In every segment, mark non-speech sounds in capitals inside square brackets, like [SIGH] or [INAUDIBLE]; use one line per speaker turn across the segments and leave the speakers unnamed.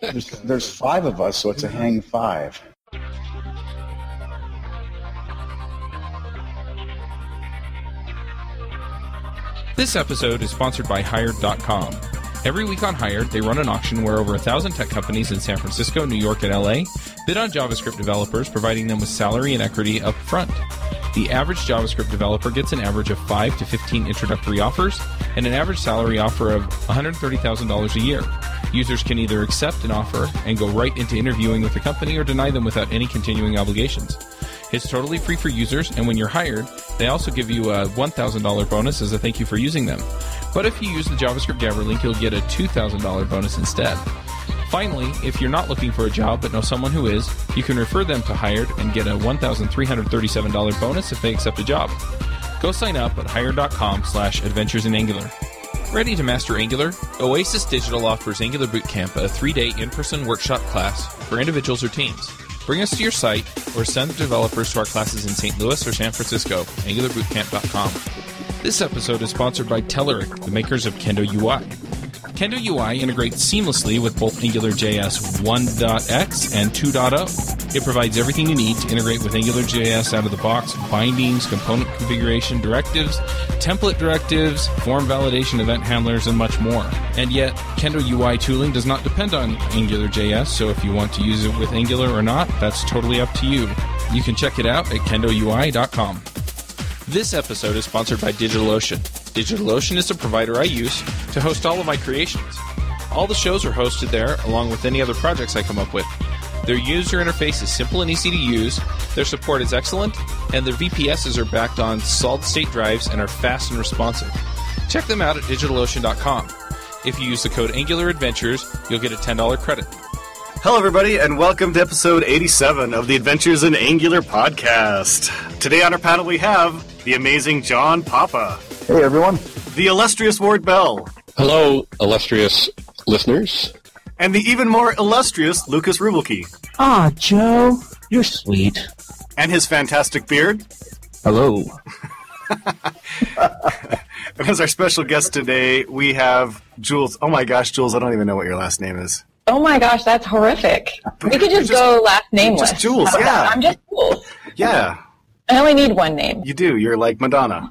There's, there's five of us, so it's a hang five.
This episode is sponsored by Hired.com. Every week on Hired, they run an auction where over a thousand tech companies in San Francisco, New York, and LA bid on JavaScript developers, providing them with salary and equity up front. The average JavaScript developer gets an average of 5 to 15 introductory offers and an average salary offer of $130,000 a year. Users can either accept an offer and go right into interviewing with the company or deny them without any continuing obligations. It's totally free for users, and when you're hired, they also give you a $1,000 bonus as a thank you for using them. But if you use the JavaScript Jabber link, you'll get a $2,000 bonus instead. Finally, if you're not looking for a job but know someone who is, you can refer them to Hired and get a $1,337 bonus if they accept a job. Go sign up at hired.com slash adventures in Angular. Ready to master Angular? Oasis Digital offers Angular Bootcamp, a three-day in-person workshop class for individuals or teams. Bring us to your site or send developers to our classes in St. Louis or San Francisco, angularbootcamp.com. This episode is sponsored by Telerik, the makers of Kendo UI. Kendo UI integrates seamlessly with both AngularJS 1.x and 2.0. It provides everything you need to integrate with AngularJS out of the box bindings, component configuration, directives, template directives, form validation, event handlers, and much more. And yet, Kendo UI tooling does not depend on AngularJS, so if you want to use it with Angular or not, that's totally up to you. You can check it out at kendoui.com. This episode is sponsored by DigitalOcean. DigitalOcean is the provider I use to host all of my creations. All the shows are hosted there, along with any other projects I come up with. Their user interface is simple and easy to use, their support is excellent, and their VPSs are backed on solid state drives and are fast and responsive. Check them out at digitalocean.com. If you use the code Angular Adventures, you'll get a $10 credit.
Hello, everybody, and welcome to episode 87 of the Adventures in Angular podcast. Today on our panel, we have the amazing John Papa,
Hey, everyone.
the illustrious Ward Bell,
Hello, illustrious listeners.
and the even more illustrious Lukas Ruebbelke.
Ah, Joe, you're sweet.
And his fantastic beard.
Hello.
And [LAUGHS] as our special guest today, we have Jules. Oh my gosh, Jules, I don't even know what your last name is.
Oh my gosh, that's horrific. We could just,
Just-
go last nameless.
just Jules, [LAUGHS] yeah.
that? I'm just Jules.
Yeah,
I only need one name.
you do. You're like Madonna.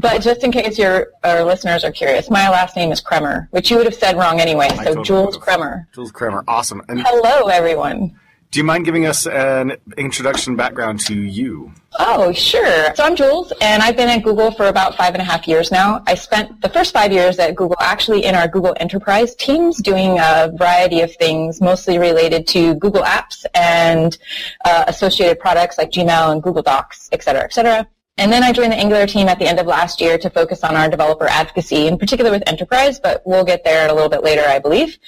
But just in case your our listeners are curious, my last name is Kremer, which you would have said wrong anyway. So
totally
Jules. Kremer.
Jules Kramer, awesome. And
Hello, everyone.
do you mind giving us an introduction background to you?
Oh, sure. So I'm Jules, and I've been at Google for about five and a half years now. I spent the first five years at Google actually in our Google Enterprise teams doing a variety of things, mostly related to Google Apps and uh, associated products like Gmail and Google Docs, et cetera, et cetera. And then I joined the Angular team at the end of last year to focus on our developer advocacy, in particular with enterprise, but we'll get there a little bit later, I believe.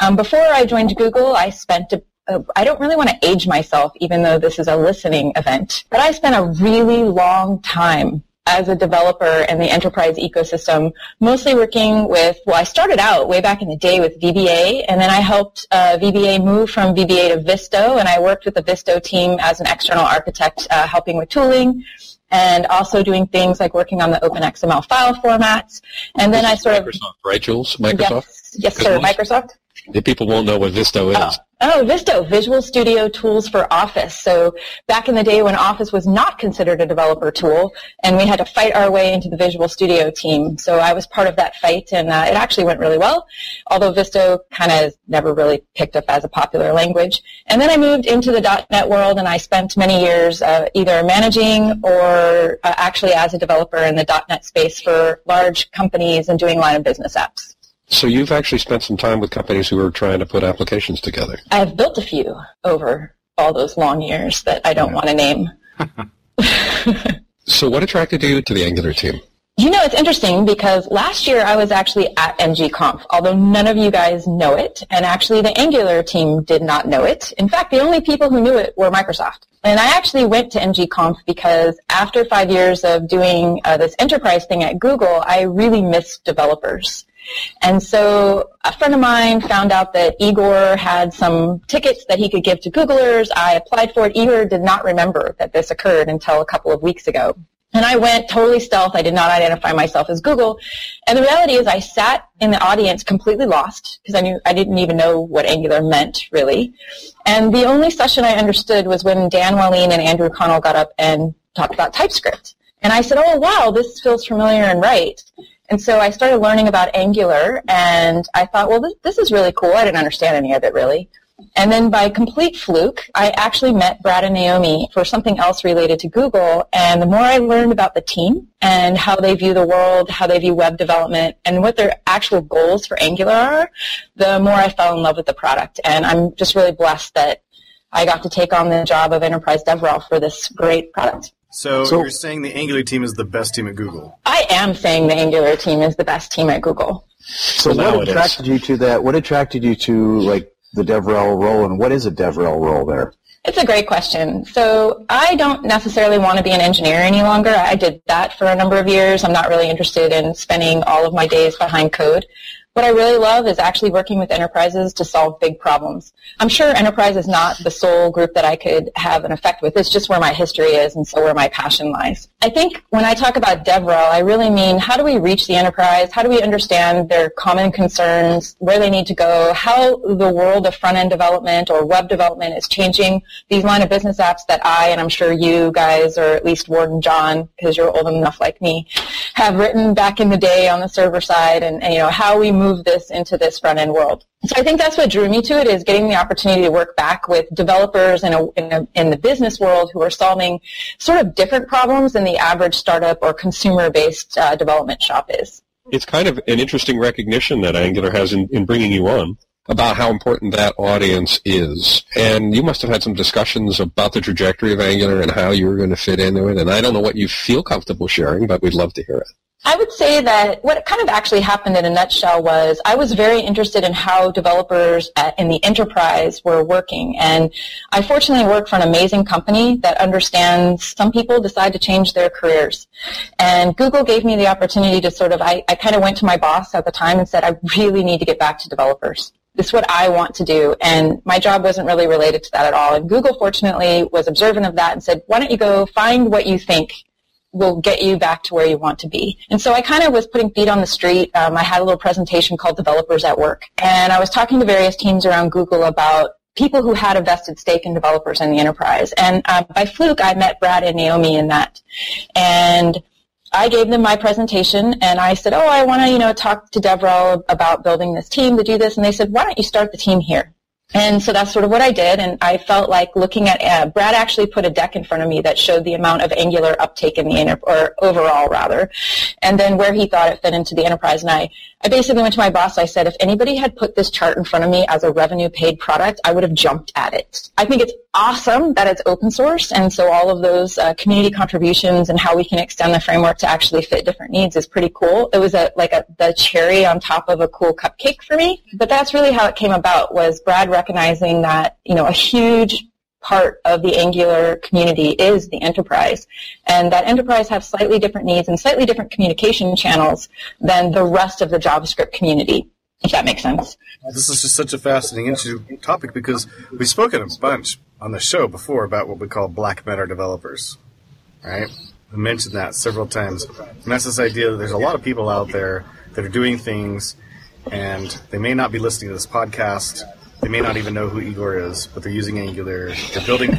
Um, before I joined Google, I spent a I don't really want to age myself, even though this is a listening event, but I spent a really long time as a developer in the enterprise ecosystem, mostly working with, well, I started out way back in the day with VBA, and then I helped uh, VBA move from VBA to VSTO, and I worked with the VSTO team as an external architect, uh, helping with tooling, and also doing things like working on the OpenXML file formats. And then I sort of,
Microsoft, right, Jules? Microsoft?
yes, yes, sir, Microsoft.
The people won't know what VSTO is.
Oh, VSTO, Visual Studio Tools for Office. So back in the day when Office was not considered a developer tool, and we had to fight our way into the Visual Studio team. So I was part of that fight, and uh, it actually went really well, although VSTO kind of never really picked up as a popular language. And then I moved into the .NET world, and I spent many years uh, either managing or uh, actually as a developer in the .NET space for large companies and doing line of business apps.
So you've actually spent some time with companies who are trying to put applications together.
I've built a few over all those long years that I don't want to name. [LAUGHS]
So what attracted you to the Angular team?
You know, it's interesting because last year I was actually at ng-conf, although none of you guys know it, and actually the Angular team did not know it. In fact, the only people who knew it were Microsoft. And I actually went to ng-conf because after five years of doing uh, this enterprise thing at Google, I really missed developers. And so a friend of mine found out that Igor had some tickets that he could give to Googlers. I applied for it. Igor did not remember that this occurred until a couple of weeks ago. And I went totally stealth. I did not identify myself as Google. And the reality is I sat in the audience completely lost because I knew I didn't even know what Angular meant really. And the only session I understood was when Dan Wahlin and Andrew Connell got up and talked about TypeScript. And I said, oh wow, this feels familiar and right. And so I started learning about Angular and I thought, well, this, this is really cool. I didn't understand any of it really. And then by complete fluke, I actually met Brad and Naomi for something else related to Google. And the more I learned about the team and how they view the world, how they view web development, and what their actual goals for Angular are, the more I fell in love with the product. And I'm just really blessed that I got to take on the job of enterprise DevRel for this great product.
So,
So-
you're saying the Angular team is the best team at Google?
I am saying the Angular team is the best team at Google.
So
Well,
what
it is.
attracted you to that? What attracted you to like the DevRel role, and what is a DevRel role there?
It's a great question. So I don't necessarily want to be an engineer any longer. I did that for a number of years. I'm not really interested in spending all of my days behind code. What I really love is actually working with enterprises to solve big problems. I'm sure enterprise is not the sole group that I could have an effect with. It's just where my history is and so where my passion lies. I think when I talk about DevRel, I really mean how do we reach the enterprise? How do we understand their common concerns, where they need to go, how the world of front-end development or web development is changing these line of business apps that I, and I'm sure you guys, or at least Ward and John, because you're old enough like me, have written back in the day on the server side and, and you know, how we move this into this front-end world. So I think that's what drew me to it is getting the opportunity to work back with developers in, a, in, a, in the business world who are solving sort of different problems than the average startup or consumer-based uh, development shop is.
It's kind of an interesting recognition that Angular has in, in bringing you on about how important that audience is. And you must have had some discussions about the trajectory of Angular and how you were going to fit into it. And I don't know what you feel comfortable sharing, but we'd love to hear it.
I would say that what kind of actually happened in a nutshell was I was very interested in how developers at, in the enterprise were working. And I fortunately work for an amazing company that understands some people decide to change their careers. And Google gave me the opportunity to sort of, I, I kind of went to my boss at the time and said, I really need to get back to developers. This is what I want to do. And my job wasn't really related to that at all. And Google fortunately was observant of that and said, why don't you go find what you think will get you back to where you want to be. And so I kind of was putting feet on the street. Um, I had a little presentation called Developers at Work. And I was talking to various teams around Google about people who had a vested stake in developers in the enterprise. And uh, by fluke, I met Brad and Naomi in that. And I gave them my presentation and I said, oh, I want to, you know, talk to DevRel about building this team to do this. And they said, why don't you start the team here? And so that's sort of what I did, and I felt like looking at uh, Brad actually put a deck in front of me that showed the amount of Angular uptake in the inter- or overall rather, and then where he thought it fit into the enterprise. And I, I basically went to my boss. I said, if anybody had put this chart in front of me as a revenue paid product, I would have jumped at it. I think it's awesome that it's open source, and so all of those uh, community contributions and how we can extend the framework to actually fit different needs is pretty cool. It was a like a the cherry on top of a cool cupcake for me. But that's really how it came about. Was Brad recognizing that you know a huge part of the Angular community is the enterprise, and that enterprise have slightly different needs and slightly different communication channels than the rest of the JavaScript community. If that makes sense.
This is just such a fascinating interesting topic because we've spoken a bunch on the show before about what we call black matter developers, right? We mentioned that several times, and that's this idea that there's a lot of people out there that are doing things, and they may not be listening to this podcast. They may not even know who Igor is, but they're using Angular. They're building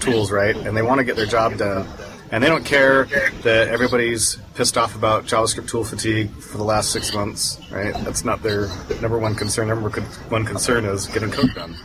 tools, right? And they want to get their job done. And they don't care that everybody's pissed off about JavaScript tool fatigue for the last six months, right? That's not their number one concern. Number one concern is getting code done.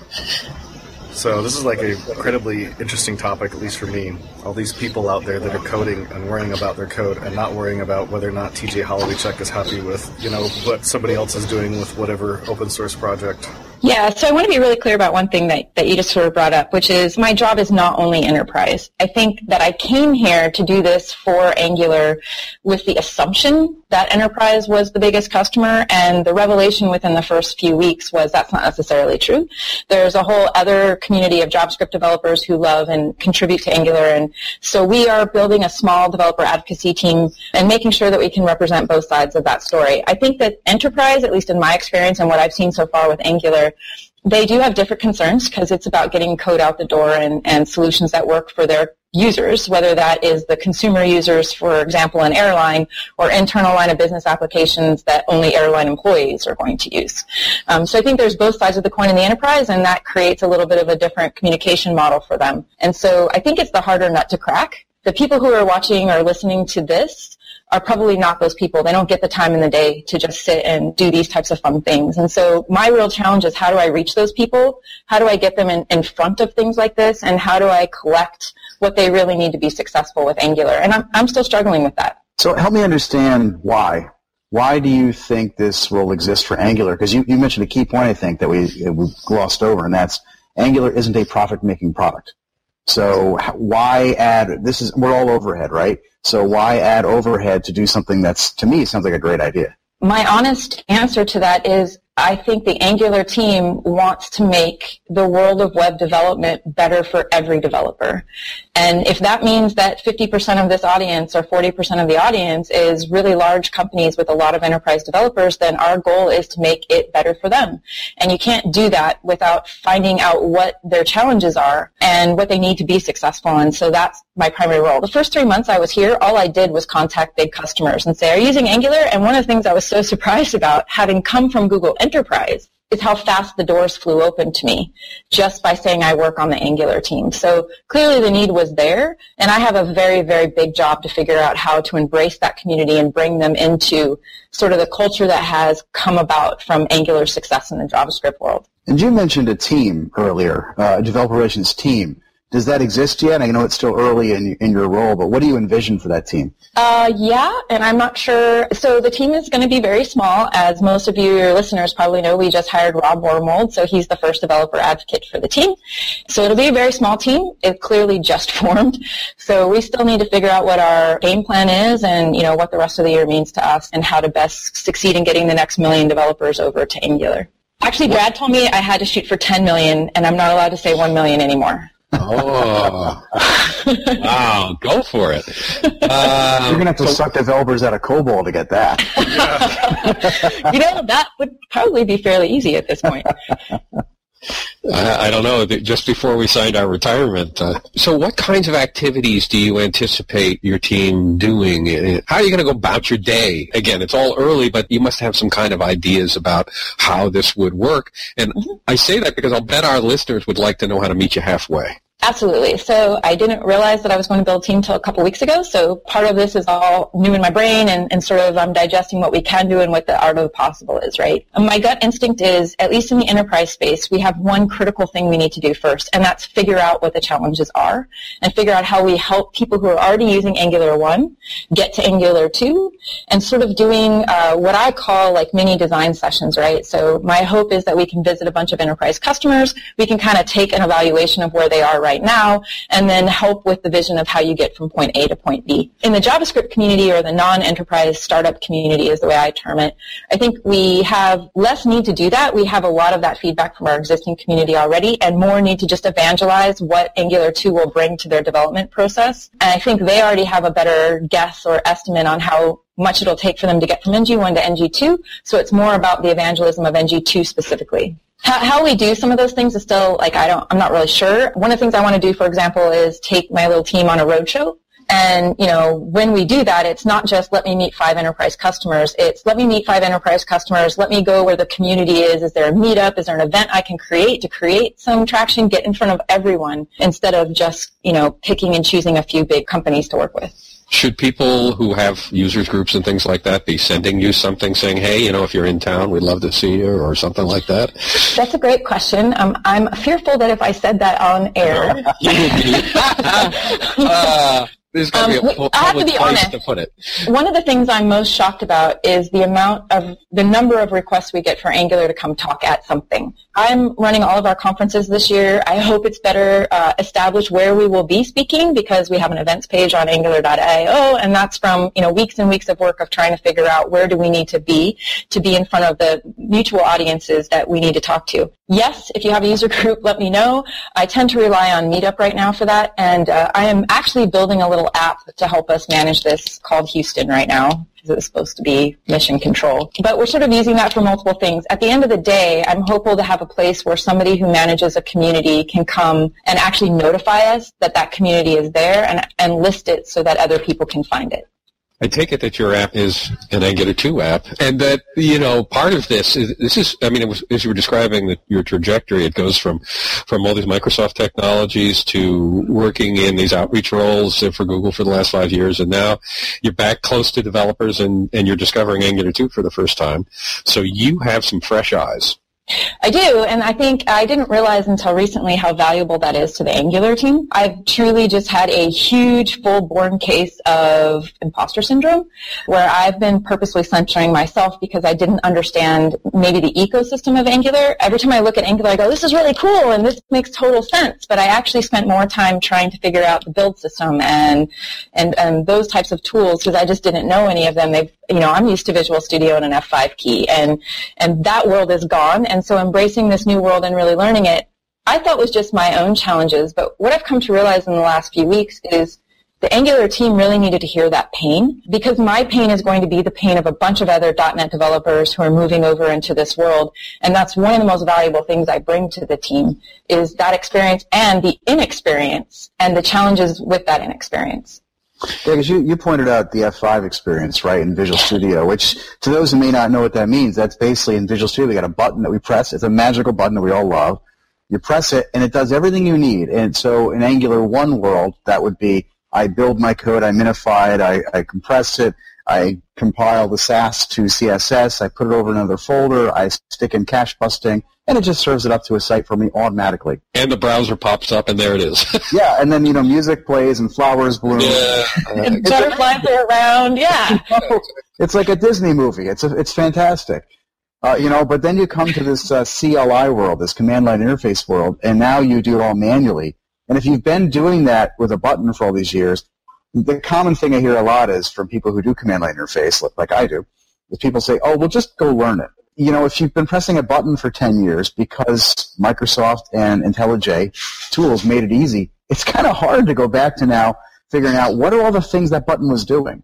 So this is like an incredibly interesting topic, at least for me. All these people out there that are coding and worrying about their code and not worrying about whether or not TJ Holowaychuk is happy with, you know, what somebody else is doing with whatever open source project.
Yeah, so I want to be really clear about one thing that, that you just sort of brought up, which is my job is not only enterprise. I think that I came here to do this for Angular with the assumption that enterprise was the biggest customer, and the revelation within the first few weeks was that's not necessarily true. There's a whole other community of JavaScript developers who love and contribute to Angular, and so we are building a small developer advocacy team and making sure that we can represent both sides of that story. I think that enterprise, at least in my experience and what I've seen so far with Angular, they do have different concerns because it's about getting code out the door and, and solutions that work for their users, whether that is the consumer users, for example, an airline, or internal line of business applications that only airline employees are going to use. Um, so I think there's both sides of the coin in the enterprise, and that creates a little bit of a different communication model for them. And so I think it's the harder nut to crack. The people who are watching or listening to this are probably not those people. They don't get the time in the day to just sit and do these types of fun things. And so my real challenge is how do I reach those people? How do I get them in, in front of things like this? And how do I collect what they really need to be successful with Angular? And I'm, I'm still struggling with that.
So help me understand why. Why do you think this will exist for Angular? Because you, you mentioned a key point, I think, that we, we glossed over, and that's Angular isn't a profit-making product. So why add, this is, we're all overhead, right? So why add overhead to do something that's, to me, sounds like a great idea?
My honest answer to that is I think the Angular team wants to make the world of web development better for every developer. And if that means that 50% of this audience or 40% of the audience is really large companies with a lot of enterprise developers, then our goal is to make it better for them. And you can't do that without finding out what their challenges are and what they need to be successful. And so that's my primary role. The first three months I was here, all I did was contact big customers and say, are you using Angular? And one of the things I was so [LAUGHS] surprised about, having come from Google Enterprise, is how fast the doors flew open to me just by saying I work on the Angular team. So clearly the need was there, and I have a very, very big job to figure out how to embrace that community and bring them into sort of the culture that has come about from Angular success in the JavaScript world.
And you mentioned a team earlier, uh, a developer relations team. Does that exist yet? I know it's still early in, in your role, but what do you envision for that team?
Uh, yeah, and I'm not sure. So the team is going to be very small. As most of you, your listeners probably know, we just hired Rob Wormald, so he's the first developer advocate for the team. So it'll be a very small team. It clearly just [LAUGHS] formed. So we still need to figure out what our game plan is and, you know, what the rest of the year means to us and how to best succeed in getting the next million developers over to Angular. Actually, Brad told me I had to shoot for 10 million, and I'm not allowed to say 1 million anymore.
Oh, [LAUGHS] wow! Go for it.
Um, You're gonna have to so, suck developers out of COBOL to get that. [LAUGHS]
you know that would probably be fairly easy at this point.
I, don't know. Just before we signed our retirement, uh, so what kinds of activities do you anticipate your team doing? How are you going to go about your day? Again, it's all early, but you must have some kind of ideas about how this would work. And I say that because I'll bet our listeners would like to know how to meet you halfway.
Absolutely. So I didn't realize that I was going to build a team until a couple weeks ago. So part of this is all new in my brain and, and sort of I'm digesting what we can do and what the art of the possible is, right? And my gut instinct is, at least in the enterprise space, we have one critical thing we need to do first, and that's figure out what the challenges are and figure out how we help people who are already using Angular 1 get to Angular 2 and sort of doing uh, what I call like mini design sessions, right? So my hope is that we can visit a bunch of enterprise customers. We can kind of take an evaluation of where they are right right now, and then help with the vision of how you get from point A to point B. In the JavaScript community or the non-enterprise startup community is the way I term it, I think we have less need to do that. We have a lot of that feedback from our existing community already, and more need to just evangelize what Angular 2 will bring to their development process. And I think they already have a better guess or estimate on how much it'll take for them to get from NG1 to NG2. So it's more about the evangelism of NG2 specifically. How, how, we do some of those things is still like I don't I'm not really sure. One of the things I want to do, for example, is take my little team on a roadshow. And you know, when we do that, it's not just let me meet five enterprise customers. It's let me meet five enterprise customers. Let me go where the community is. Is there a meetup? Is there an event I can create to create some traction? Get in front of everyone instead of just you know picking and choosing a few big companies to work with.
Should people who have users groups and things like that be sending you something saying, hey, you know, if you're in town, we'd love to see you or something like that?
That's a great question. Um, I'm fearful that if I said that on air. [LAUGHS]
uh, there's got to um, be a public to be place honest. to put it.
One of the things I'm most shocked about is the amount of the number of requests we get for Angular to come talk at something. I'm running all of our conferences this year. I hope it's better uh, established where we will be speaking because we have an events page on Angular.io, and that's from you know weeks and weeks of work of trying to figure out where do we need to be to be in front of the mutual audiences that we need to talk to. Yes, if you have a user group, let me know. I tend to rely on Meetup right now for that, and uh, I am actually building a little little app to help us manage this called Houston right now because it's supposed to be mission control. But we're sort of using that for multiple things. At the end of the day, I'm hopeful to have a place where somebody who manages a community can come and actually notify us that that community is there and, and list it so that other people can find it.
I take it that your app is an Angular 2 app, and that you know part of this is this is. I mean, was as you were describing the, your trajectory. It goes from from all these Microsoft technologies to working in these outreach roles for Google for the last five years, and now you're back close to developers, and and you're discovering Angular 2 for the first time. So you have some fresh eyes.
I do, and I think I didn't realize until recently how valuable that is to the Angular team. I've truly just had a huge full-born case of imposter syndrome where I've been purposely censoring myself because I didn't understand maybe the ecosystem of Angular. Every time I look at Angular, I go, this is really cool and this makes total sense, but I actually spent more time trying to figure out the build system and, and, and those types of tools because I just didn't know any of them. They've, you know, I'm used to Visual Studio and an F5 key and, and that world is gone and so embracing this new world and really learning it, I thought was just my own challenges. But what I've come to realize in the last few weeks is the Angular team really needed to hear that pain because my pain is going to be the pain of a bunch of other .NET developers who are moving over into this world. And that's one of the most valuable things I bring to the team is that experience and the inexperience and the challenges with that inexperience.
Yeah, because you, you pointed out the F5 experience, right, in Visual Studio, which to those who may not know what that means, that's basically in Visual Studio, we got a button that we press. It's a magical button that we all love. You press it, and it does everything you need. And so in Angular 1 world, that would be I build my code, I minify it, I, I compress it, I compile the Sass to CSS, I put it over another folder, I stick in cache busting, and it just serves it up to a site for me automatically.
And the browser pops up, and there it is. [LAUGHS]
yeah, and then you know music plays and flowers bloom.
Yeah.
Uh, and butterflies are around. Yeah. [LAUGHS]
it's like a Disney movie. It's a, it's fantastic. Uh, you know, but then you come to this uh, CLI world, this command line interface world, and now you do it all manually. And if you've been doing that with a button for all these years, the common thing I hear a lot is from people who do command line interface, like I do, is people say, "Oh, well, just go learn it." You know, if you've been pressing a button for 10 years because Microsoft and IntelliJ tools made it easy, it's kind of hard to go back to now figuring out what are all the things that button was doing.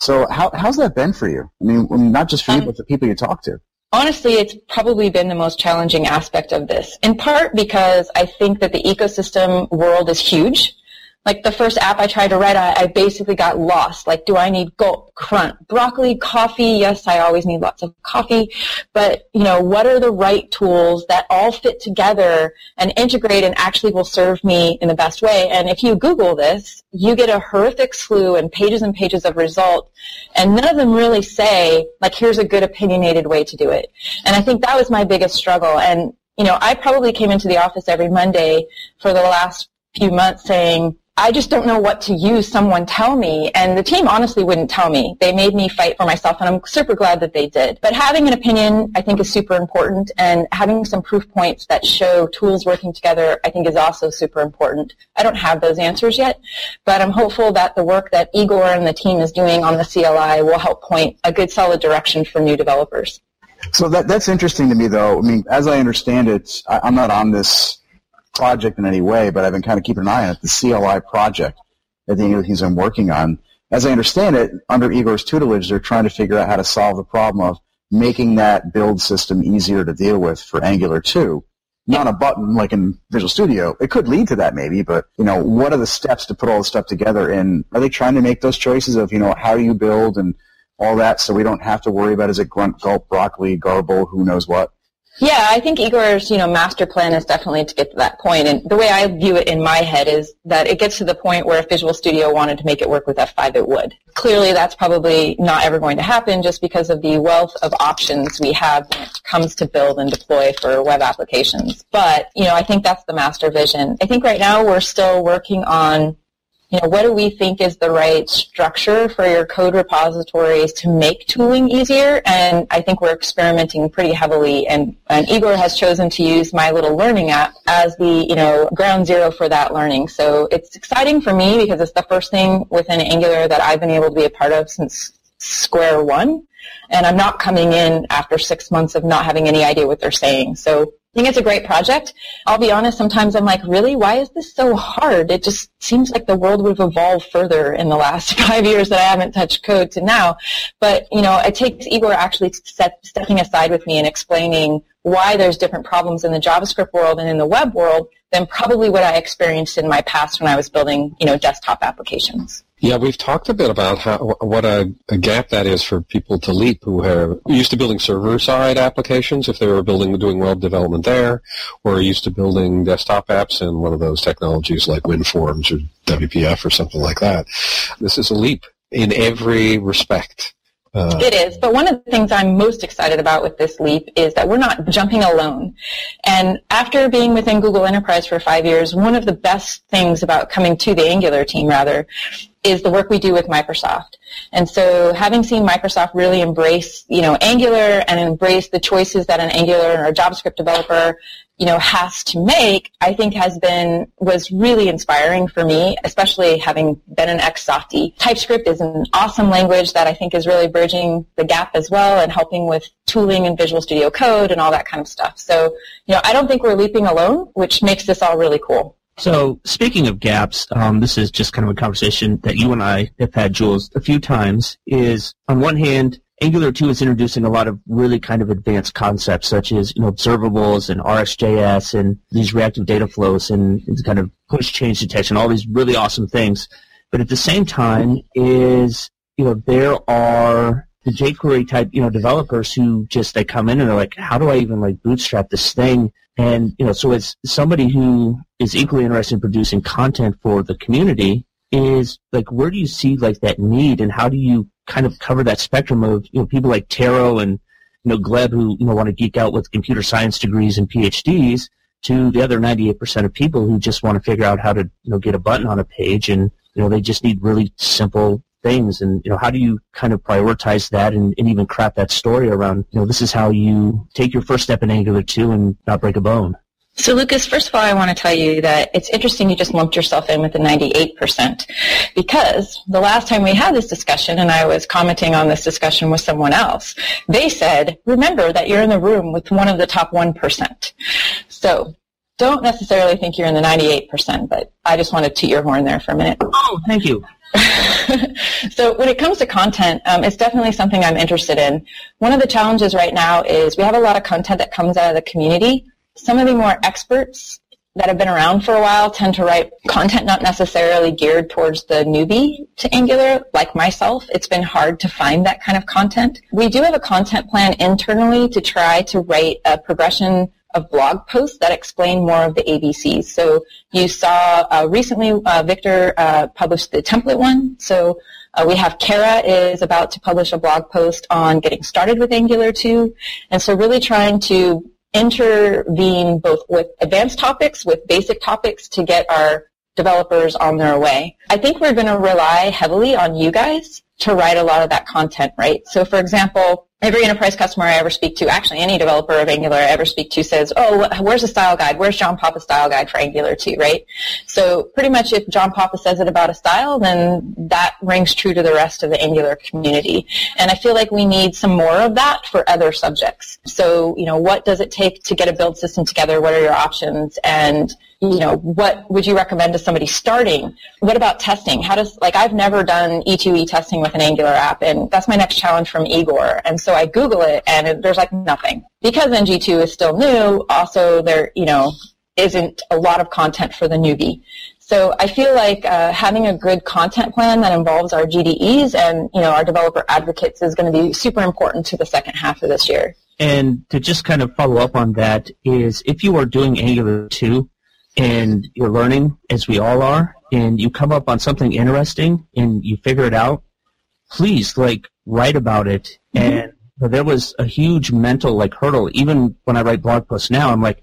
So how, how's that been for you? I mean, not just for you, um, but the people you talk to.
Honestly, it's probably been the most challenging aspect of this, in part because I think that the ecosystem world is huge like the first app I tried to write, I, I, basically got lost. Like, do I need gulp, grunt, broccoli, coffee? Yes, I always need lots of coffee. But, you know, what are the right tools that all fit together and integrate and actually will serve me in the best way? And if you Google this, you get a horrific slew and pages and pages of results. And none of them really say, like, here's a good opinionated way to do it. And I think that was my biggest struggle. And, you know, I probably came into the office every Monday for the last few months saying, I just don't know what to use. Someone tell me. And the team honestly wouldn't tell me. They made me fight for myself, and I'm super glad that they did. But having an opinion, I think, is super important, and having some proof points that show tools working together, I think, is also super important. I don't have those answers yet, but I'm hopeful that the work that Igor and the team is doing on the CLI will help point a good, solid direction for new developers.
So that that's interesting to me, though. I mean, as I understand it, I, I'm not on this project in any way, but I've been kind of keeping an eye on it, the CLI project that the he's been working on. As I understand it, under Igor's tutelage, they're trying to figure out how to solve the problem of making that build system easier to deal with for Angular 2. Not a button like in Visual Studio. It could lead to that maybe, but you know, what are the steps to put all the stuff together? And are they trying to make those choices of you know how you build and all that, so we don't have to worry about is it grunt, gulp, broccoli, garble, who knows what?
Yeah, I think Igor's, you know, master plan is definitely to get to that point. And the way I view it in my head is that it gets to the point where if Visual Studio wanted to make it work with F5, it would. Clearly, that's probably not ever going to happen just because of the wealth of options we have when it comes to build and deploy for web applications. But, you know, I think that's the master vision. I think right now we're still working on you know, what do we think is the right structure for your code repositories to make tooling easier? And I think we're experimenting pretty heavily, and, and Igor has chosen to use My Little Learning app as the, you know, ground zero for that learning. So it's exciting for me because it's the first thing within Angular that I've been able to be a part of since square one. And I'm not coming in after six months of not having any idea what they're saying. So I think it's a great project. I'll be honest, sometimes I'm like, really? Why is this so hard? It just seems like the world would have evolved further in the last [LAUGHS] five years that I haven't touched code to now. But, you know, it takes Igor actually set, stepping aside with me and explaining why there's different problems in the JavaScript world and in the web world than probably what I experienced in my past when I was building, you know, desktop applications.
Yeah, we've talked a bit about how what a, a, gap that is for people to leap who are used to building server-side applications if they were building doing web development there, or used to building desktop apps in one of those technologies like WinForms or WPF or something like that. This is a leap in every respect.
Uh, it is, but one of the things I'm most excited about with this leap is that we're not jumping alone. And after being within Google Enterprise for five years, one of the best things about coming to the Angular team, rather, is the work we do with Microsoft. And so having seen Microsoft really embrace, you know, Angular and embrace the choices that an Angular or JavaScript developer, you know, has to make, I think has been, was really inspiring for me, especially having been an ex-Softie. TypeScript is an awesome language that I think is really bridging the gap as well and helping with tooling and Visual Studio Code and all that kind of stuff. So, you know, I don't think we're leaping alone, which makes this all really cool.
So, speaking of gaps, um, this is just kind of a conversation that you and I have had, Jules, a few times. Is on one hand, Angular 2 is introducing a lot of really kind of advanced concepts, such as you know observables and RxJS and these reactive data flows and, kind of push change detection, all these really awesome things. But at the same time, is you know there are the jQuery type you know developers who just they come in and they're like, how do I even like bootstrap this thing? And you know, so as somebody who is equally interested in producing content for the community, is like where do you see like that need, and how do you kind of cover that spectrum of you know people like Taro and you know Gleb who you know want to geek out with computer science degrees and PhDs to the other 98% of people who just want to figure out how to you know get a button on a page and you know they just need really simple things and you know how do you kind of prioritize that and, and even craft that story around you know this is how you take your first step in angular 2 and not break a bone
so Lukas, first of all, I want to tell you that it's interesting you just lumped yourself in with the 98% because the last time we had this discussion and I was commenting on this discussion with someone else, they said, remember that you're in the room with one of the top 1%. So don't necessarily think you're in the 98%, but I just want to toot your horn there for a minute.
Oh, thank you. [LAUGHS]
so when it comes to content, um, it's definitely something I'm interested in. One of the challenges right now is we have a lot of content that comes out of the community. Some of the more experts that have been around for a while tend to write content not necessarily geared towards the newbie to Angular, like myself. It's been hard to find that kind of content. We do have a content plan internally to try to write a progression of blog posts that explain more of the ABCs. So you saw uh, recently uh, Victor uh, published the template one. So uh, we have Kara is about to publish a blog post on getting started with Angular 2. And so really trying to intervene both with advanced topics, with basic topics to get our developers on their way. I think we're going to rely heavily on you guys to write a lot of that content, right? So for example, every enterprise customer I ever speak to, actually any developer of Angular I ever speak to says, oh, where's the style guide? Where's John Papa's style guide for Angular 2, right? So pretty much if John Papa says it about a style, then that rings true to the rest of the Angular community. And I feel like we need some more of that for other subjects. So, you know, what does it take to get a build system together? What are your options? And you know, what would you recommend to somebody starting? What about testing? How does, like, I've never done E2E testing with an Angular app, and that's my next challenge from Igor. And so I Google it, and it, there's like nothing. Because NG2 is still new, also there, you know, isn't a lot of content for the newbie. So I feel like uh, having a good content plan that involves our GDEs and, you know, our developer advocates is going to be super important to the second half of this year.
And to just kind of follow up on that is if you are doing Angular 2, and you're learning, as we all are, and you come up on something interesting and you figure it out, please, like, write about it. Mm-hmm. And there was a huge mental, like, hurdle. Even when I write blog posts now, I'm like,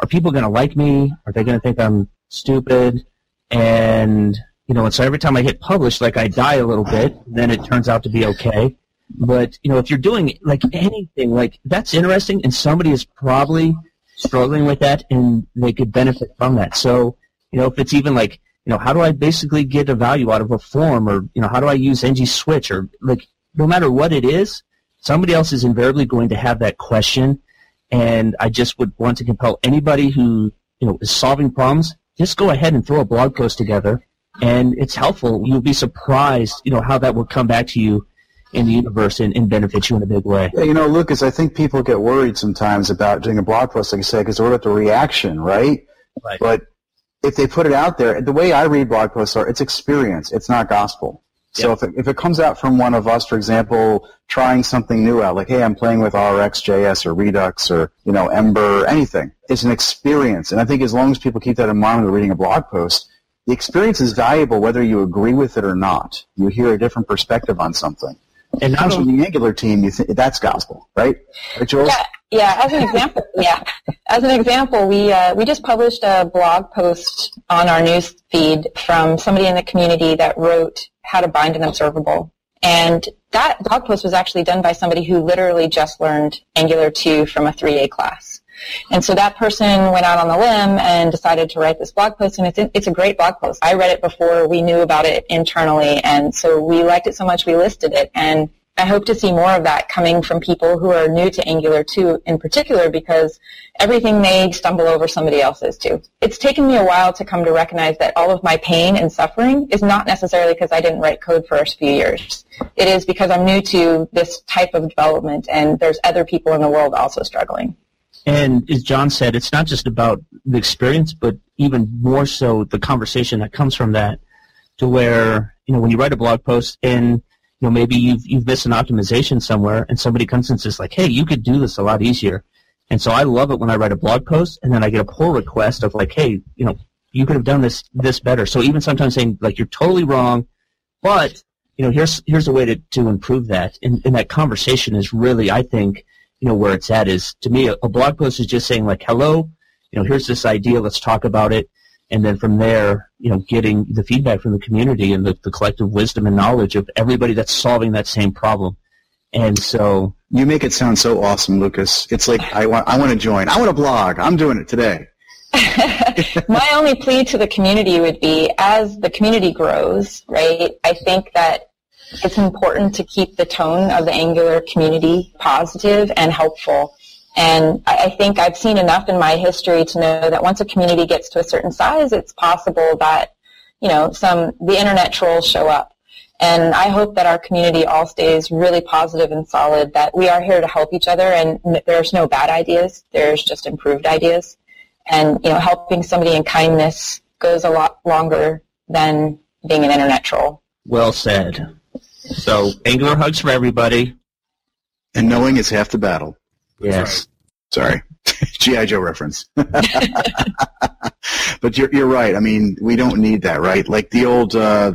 are people going to like me? Are they going to think I'm stupid? And, you know, and so every time I hit publish, like, I die a little bit. Then it turns out to be okay. But, you know, if you're doing, like, anything, like, that's interesting, and somebody is probably – struggling with that and they could benefit from that. So, you know, if it's even like, you know, how do I basically get a value out of a form or, you know, how do I use ng switch or like no matter what it is, somebody else is invariably going to have that question And I just would want to compel anybody who, you know, is solving problems, just go ahead and throw a blog post together. And it's helpful. You'll be surprised, you know, how that will come back to you in the universe and, and benefit you in a big way.
Yeah, you know, Lukas, I think people get worried sometimes about doing a blog post, like you said, because they're worried about the reaction, right?
Right.
But if they put it out there, the way I read blog posts are, it's experience, it's not gospel. So if, it, if it comes out from one of us, for example, trying something new out, like, hey, I'm playing with RxJS or Redux or, you know, Ember, anything, it's an experience. And I think as long as people keep that in mind when they're reading a blog post, the experience is valuable whether you agree with it or not. You hear a different perspective on something. And not only the Angular team, you think that's gospel, right? Right, Jules?
Yeah, yeah. As an example, [LAUGHS] yeah. As an example, we uh, we just published a blog post on our news feed from somebody in the community that wrote how to bind an observable, and that blog post was actually done by somebody who literally just learned Angular 2 from a 3A class. And so that person went out on the limb and decided to write this blog post, and it's, it's a great blog post. I read it before we knew about it internally, and so we liked it so much we listed it. And I hope to see more of that coming from people who are new to Angular 2 in particular because everything they stumble over somebody else too. It's taken me a while to come to recognize that all of my pain and suffering is not necessarily because I didn't write code for a few years. It is because I'm new to this type of development and there's other people in the world also struggling.
And as John said, it's not just about the experience, but even more so the conversation that comes from that to where, you know, when you write a blog post and, you know, maybe you've, you've missed an optimization somewhere and somebody comes and says like, hey, you could do this a lot easier. And so I love it when I write a blog post and then I get a pull request of like, hey, you know, you could have done this, this better. So even sometimes saying like, you're totally wrong, but, you know, here's, here's a way to, to improve that. And, and that conversation is really, I think, you know, where it's at is to me, a, a blog post is just saying like, hello, you know, here's this idea, let's talk about it. And then from there, you know, getting the feedback from the community and the, the collective wisdom and knowledge of everybody that's solving that same problem. And so
you make it sound so awesome, Lukas. It's like I want I want to join. I want to blog. I'm doing it today. [LAUGHS] [LAUGHS]
My only plea to the community would be as the community grows, right? I think that it's important to keep the tone of the Angular community positive and helpful. And I think I've seen enough in my history to know that once a community gets to a certain size, it's possible that, you know, some, the internet trolls show up. And I hope that our community all stays really positive and solid, that we are here to help each other and there's no bad ideas. There's just improved ideas. And, you know, helping somebody in kindness goes a lot longer than being an internet troll.
Well said. So Angular hugs for everybody.
And knowing is half the battle.
Yes.
Sorry. [LAUGHS] G.I. Joe reference. [LAUGHS] but you're, you're right. I mean, we don't need that, right? Like the old, uh,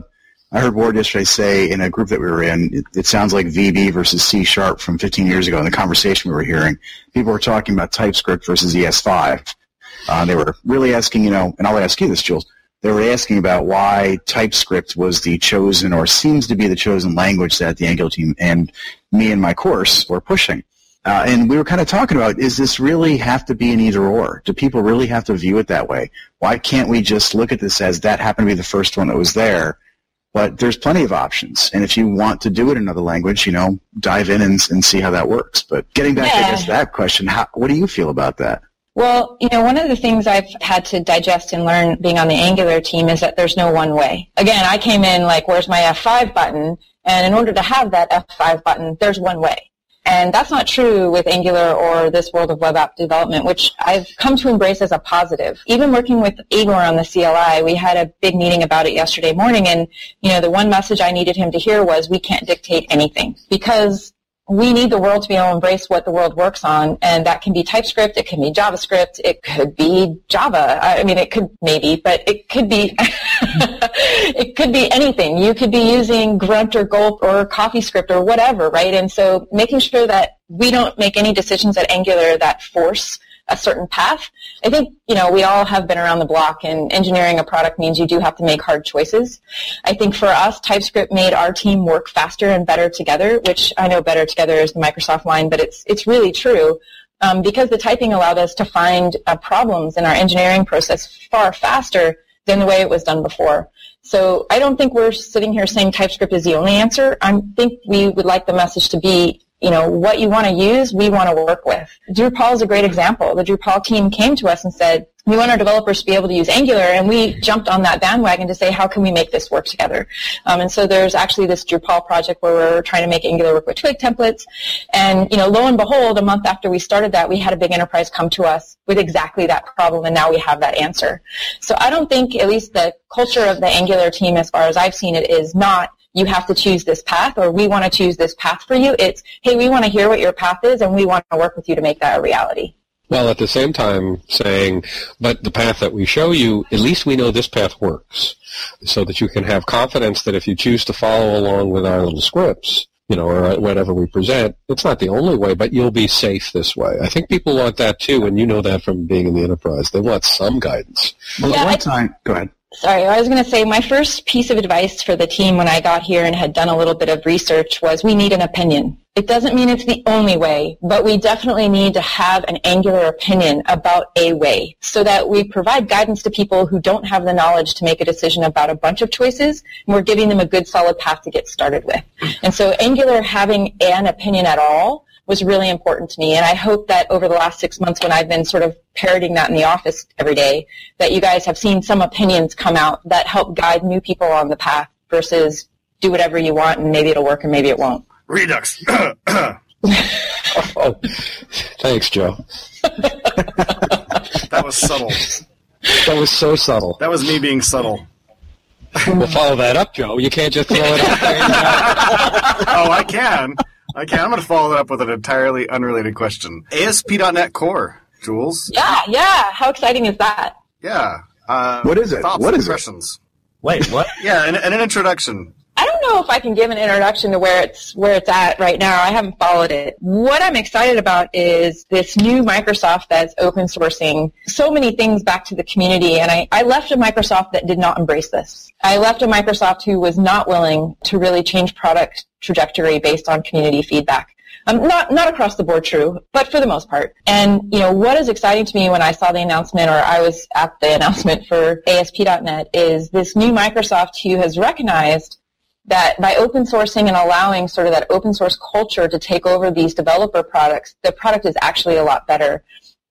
I heard Ward yesterday say in a group that we were in, it, it, sounds like VB versus C Sharp from 15 years ago in the conversation we were hearing. People were talking about TypeScript versus ES5. Uh, they were really asking, you know, and I'll ask you this, Jules. They were asking about why TypeScript was the chosen or seems to be the chosen language that the Angular team and me and my course were pushing. Uh, and we were kind of talking about, is this really have to be an either or? Do people really have to view it that way? Why can't we just look at this as that happened to be the first one that was there? But there's plenty of options. And if you want to do it in another language, you know, dive in and, and see how that works. But getting back yeah. to that question, how, what do you feel about that?
Well, you know, one of the things I've had to digest and learn being on the Angular team is that there's no one way. Again, I came in like, where's my F5 button? And in order to have that F5 button, there's one way. And that's not true with Angular or this world of web app development, which I've come to embrace as a positive. Even working with Igor on the CLI, we had a big meeting about it yesterday morning, and you know the one message I needed him to hear was, "We can't dictate anything," because we need the world to be able to embrace what the world works on, and that can be TypeScript, it can be JavaScript, it could be Java. I mean, it could maybe, but it could be [LAUGHS] it could be anything. You could be using Grunt or Gulp or CoffeeScript or whatever, right? And so making sure that we don't make any decisions at Angular that force a certain path. I think, you know, we all have been around the block and engineering a product means you do have to make hard choices. I think for us, TypeScript made our team work faster and better together, which I know better together is the Microsoft line, but it's, it's really true. Um, because the typing allowed us to find uh, problems in our engineering process far faster than the way it was done before. So I don't think we're sitting here saying TypeScript is the only answer. I think we would like the message to be you know, what you want to use, we want to work with. Drupal is a great example. The Drupal team came to us and said, we want our developers to be able to use Angular, and we jumped on that bandwagon to say, how can we make this work together? Um, and so there's actually this Drupal project where we're trying to make Angular work with Twig templates. And, you know, lo and behold, a month after we started that, we had a big enterprise come to us with exactly that problem, and now we have that answer. So I don't think, at least the culture of the Angular team, as far as I've seen it, is not you have to choose this path or we want to choose this path for you. It's, hey, we want to hear what your path is and we want to work with you to make that a reality.
Well, at the same time saying, but the path that we show you, at least we know this path works. So that you can have confidence that if you choose to follow along with our little scripts, you know, or whatever we present, it's not the only way, but you'll be safe this way. I think people want that too, and you know that from being in the enterprise. They want some guidance.
Well, yeah, at one I, time, go ahead.
Sorry, I was going to say my first piece of advice for the team when I got here and had done a little bit of research was we need an opinion. It doesn't mean it's the only way, but we definitely need to have an angular opinion about a way so that we provide guidance to people who don't have the knowledge to make a decision about a bunch of choices and we're giving them a good solid path to get started with. And so angular having an opinion at all was really important to me. And I hope that over the last six months when I've been sort of parroting that in the office every day, that you guys have seen some opinions come out that help guide new people on the path versus do whatever you want and maybe it'll work and maybe it won't.
Redux. [COUGHS]
oh, thanks, Joe.
that was subtle.
That was so subtle.
That was me being subtle.
We'll follow that up, Joe. You can't just throw it out there. [LAUGHS]
oh, I can. Okay, I'm going to follow that up with an entirely unrelated question. ASP.NET Core, Jules.
Yeah, yeah. How exciting is that?
Yeah. Uh,
what is it?
Thoughts,
what is
impressions?
It? Wait, what? [LAUGHS]
yeah, and, and an introduction.
Know if I can give an introduction to where it's where it's at right now. I haven't followed it. What I'm excited about is this new Microsoft that's open sourcing so many things back to the community. And I, I left a Microsoft that did not embrace this. I left a Microsoft who was not willing to really change product trajectory based on community feedback. Um, not not across the board true, but for the most part. And you know what is exciting to me when I saw the announcement, or I was at the [LAUGHS] announcement for ASP.NET, is this new Microsoft who has recognized that by open sourcing and allowing sort of that open source culture to take over these developer products, the product is actually a lot better.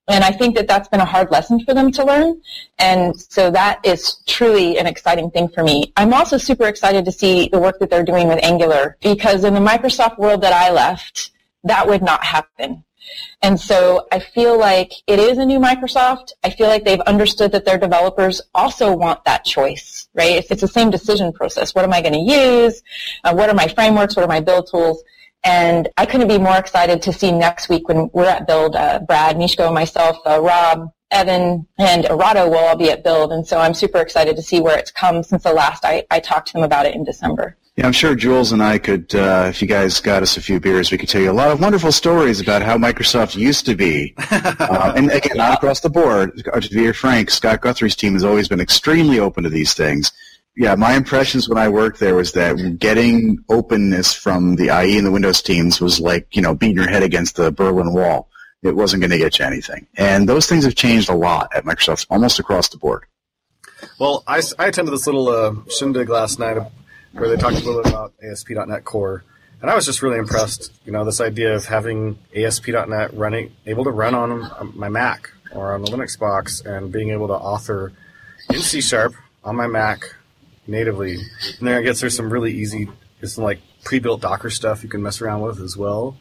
And I think that that's been a hard lesson for them to learn. And so that is truly an exciting thing for me. I'm also super excited to see the work that they're doing with Angular because in the Microsoft world that I left, that would not happen. And so I feel like it is a new Microsoft. I feel like they've understood that their developers also want that choice, right? It's, it's the same decision process. What am I going to use? Uh, what are my frameworks? What are my build tools? And I couldn't be more excited to see next week when we're at Build, uh, Brad, Misko, myself, uh, Rob, Evan, and Arado will all be at Build. And so I'm super excited to see where it's come since the last I, I talked to them about it in December.
Yeah, I'm sure Jules and I could, uh, if you guys got us a few beers, we could tell you a lot of wonderful stories about how Microsoft used to be. [LAUGHS] uh, and again, not across the board. To be frank, Scott Guthrie's team has always been extremely open to these things. Yeah, my impressions when I worked there was that getting openness from the IE and the Windows teams was like, you know, beating your head against the Berlin Wall. It wasn't going to get you anything. And those things have changed a lot at Microsoft, almost across the board.
Well, I, I attended this little uh, shindig last night where they talked a little bit about ASP.NET Core. And I was just really impressed, you know, this idea of having ASP.NET running, able to run on um, my Mac or on a Linux box and being able to author in C Sharp on my Mac natively. And then I guess there's some really easy, some like pre-built Docker stuff you can mess around with as well.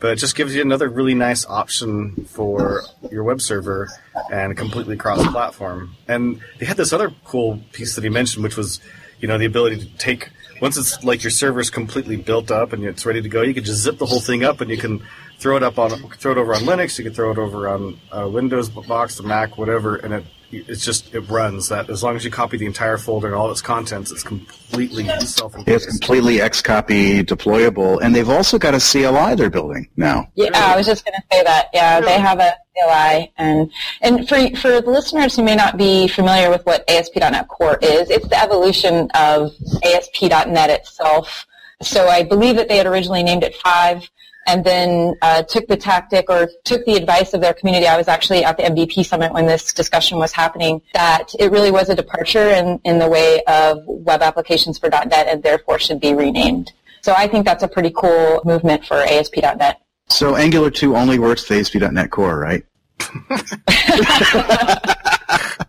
But it just gives you another really nice option for your web server and completely cross-platform. And they had this other cool piece that he mentioned, which was you know, the ability to take once it's like your server is completely built up and it's ready to go, you can just zip the whole thing up and you can throw it up on throw it over on Linux, you can throw it over on uh, Windows box, the Mac, whatever, and it it's just it runs that as long as you copy the entire folder and all its contents, it's completely self.
It's completely Xcopy deployable, and they've also got a CLI they're building now.
Yeah, I was just going to say that. Yeah, they have a CLI, and and for for the listeners who may not be familiar with what ASP.NET Core is, it's the evolution of ASP.NET itself. So I believe that they had originally named it Five and then uh, took the tactic or took the advice of their community. I was actually at the MVP summit when this discussion was happening. That it really was a departure in, in the way of web applications for .NET, and therefore should be renamed. So I think that's a pretty cool movement for ASP.NET.
So Angular 2 only works with ASP.NET Core, right? [LAUGHS] [LAUGHS]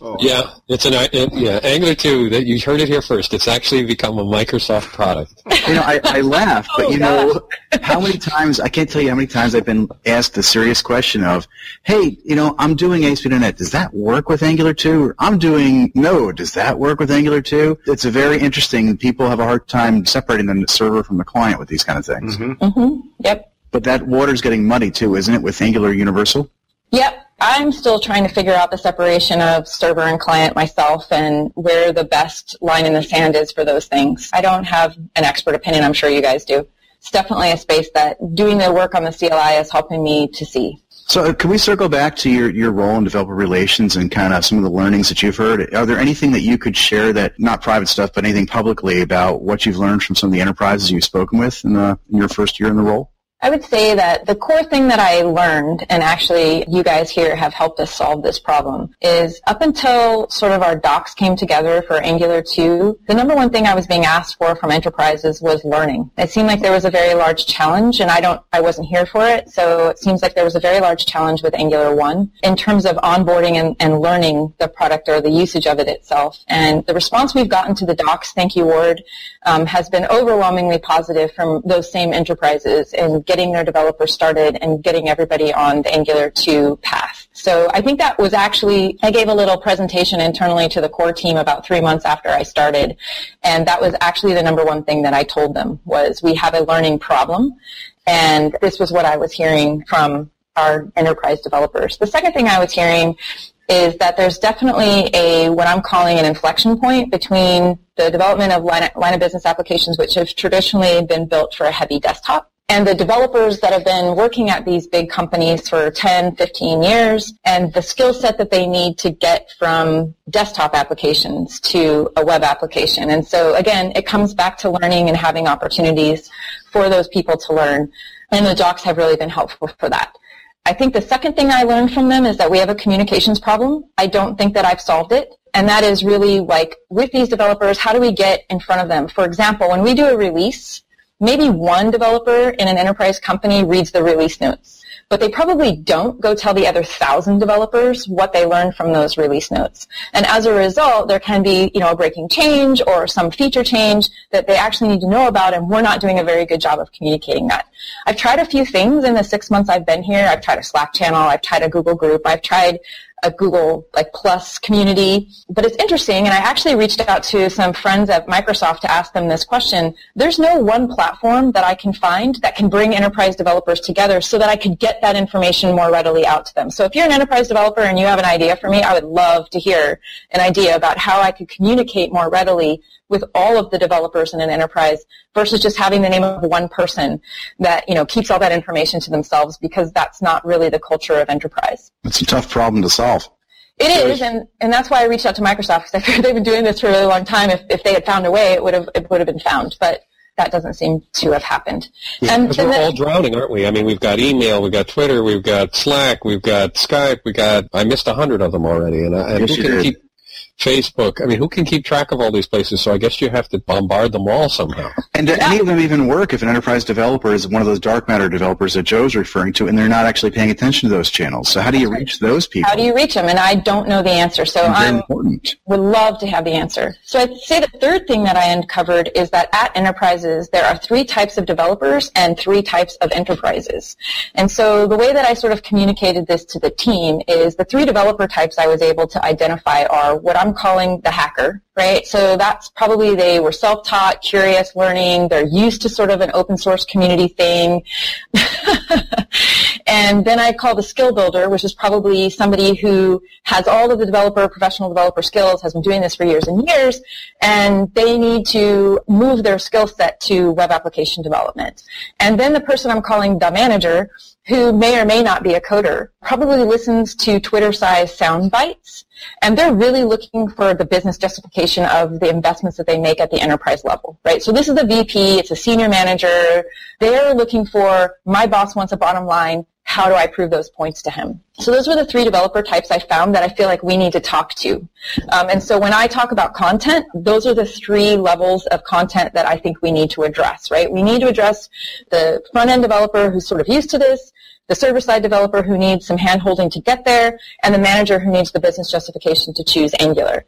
oh. Yeah, it's an it, yeah Angular 2. That you heard it here first. It's actually become a Microsoft product.
You know, I, I laugh, but oh, you know, how many times I can't tell you how many times I've been asked the serious question of, "Hey, you know, I'm doing ASP.NET. Does that work with Angular 2? I'm doing Node. Does that work with Angular 2?" It's a very interesting. People have a hard time separating the server from the client with these kind of things.
Mm-hmm. Mm-hmm. Yep.
But that water's getting muddy too, isn't it, with Angular Universal?
Yep. I'm still trying to figure out the separation of server and client myself and where the best line in the sand is for those things. I don't have an expert opinion. I'm sure you guys do. It's definitely a space that doing the work on the CLI is helping me to see.
So uh, can we circle back to your, your role in developer relations and kind of some of the learnings that you've heard? Are there anything that you could share that, not private stuff, but anything publicly about what you've learned from some of the enterprises you've spoken with in, the, in your first year in the role?
I would say that the core thing that I learned, and actually you guys here have helped us solve this problem, is up until sort of our docs came together for Angular 2, the number one thing I was being asked for from enterprises was learning. It seemed like there was a very large challenge, and I don't, I wasn't here for it, so it seems like there was a very large challenge with Angular 1 in terms of onboarding and, and learning the product or the usage of it itself. And the response we've gotten to the docs, thank you Ward, um, has been overwhelmingly positive from those same enterprises in getting their developers started and getting everybody on the Angular 2 path. So I think that was actually, I gave a little presentation internally to the core team about three months after I started. And that was actually the number one thing that I told them was we have a learning problem. And this was what I was hearing from our enterprise developers. The second thing I was hearing is that there's definitely a what I'm calling an inflection point between the development of line, of business applications, which have traditionally been built for a heavy desktop, and the developers that have been working at these big companies for 10, 15 years, and the skill set that they need to get from desktop applications to a web application. And so again, it comes back to learning and having opportunities for those people to learn. And the docs have really been helpful for that. I think the second thing I learned from them is that we have a communications problem. I don't think that I've solved it. And that is really like with these developers, how do we get in front of them? For example, when we do a release, maybe one developer in an enterprise company reads the release notes but they probably don't go tell the other thousand developers what they learned from those release notes. And as a result, there can be, you know, a breaking change or some feature change that they actually need to know about, and we're not doing a very good job of communicating that. I've tried a few things in the six months I've been here. I've tried a Slack channel. I've tried a Google group. I've tried a Google like Plus community. But it's interesting, and I actually reached out to some friends at Microsoft to ask them this question. There's no one platform that I can find that can bring enterprise developers together so that I could get that information more readily out to them. So if you're an enterprise developer and you have an idea for me, I would love to hear an idea about how I could communicate more readily with all of the developers in an enterprise versus just having the name of one person that you know keeps all that information to themselves because that's not really the culture of enterprise.
It's a tough problem to solve.
It is, and, and that's why I reached out to Microsoft because I figured they've been doing this for a really long time. If, if they had found a way, it would have it would have been found, but that doesn't seem to have happened.
Yeah, and we're all drowning, aren't we? I mean, we've got email, we've got Twitter, we've got Slack, we've got Skype, we got I missed a hundred of them already, and, I, and
yes, who can
keep Facebook. I mean, who can keep track of all these places? So I guess you have to bombard them all somehow.
And do any of them even work if an enterprise developer is one of those dark matter developers that Joe's referring to, and they're not actually paying attention to those channels? So how do you reach those people?
How do you reach them? And I don't know the answer. So I would love to have the answer. So I'd say the third thing that I uncovered is that at enterprises there are three types of developers and three types of enterprises. And so the way that I sort of communicated this to the team is the three developer types I was able to identify are what I'm I'm calling the hacker, right? So that's probably they were self-taught, curious, learning. They're used to sort of an open source community thing. [LAUGHS] and then I call the skill builder, which is probably somebody who has all of the developer, professional developer skills, has been doing this for years and years, and they need to move their skill set to web application development. And then the person I'm calling the manager, who may or may not be a coder, probably listens to Twitter-sized sound bites and they're really looking for the business justification of the investments that they make at the enterprise level, right? So this is a VP, it's a senior manager. They're looking for, my boss wants a bottom line. how do I prove those points to him? So those were the three developer types I found that I feel like we need to talk to. Um, and so when I talk about content, those are the three levels of content that I think we need to address, right? We need to address the front-end developer who's sort of used to this, the server-side developer who needs some hand-holding to get there, and the manager who needs the business justification to choose Angular.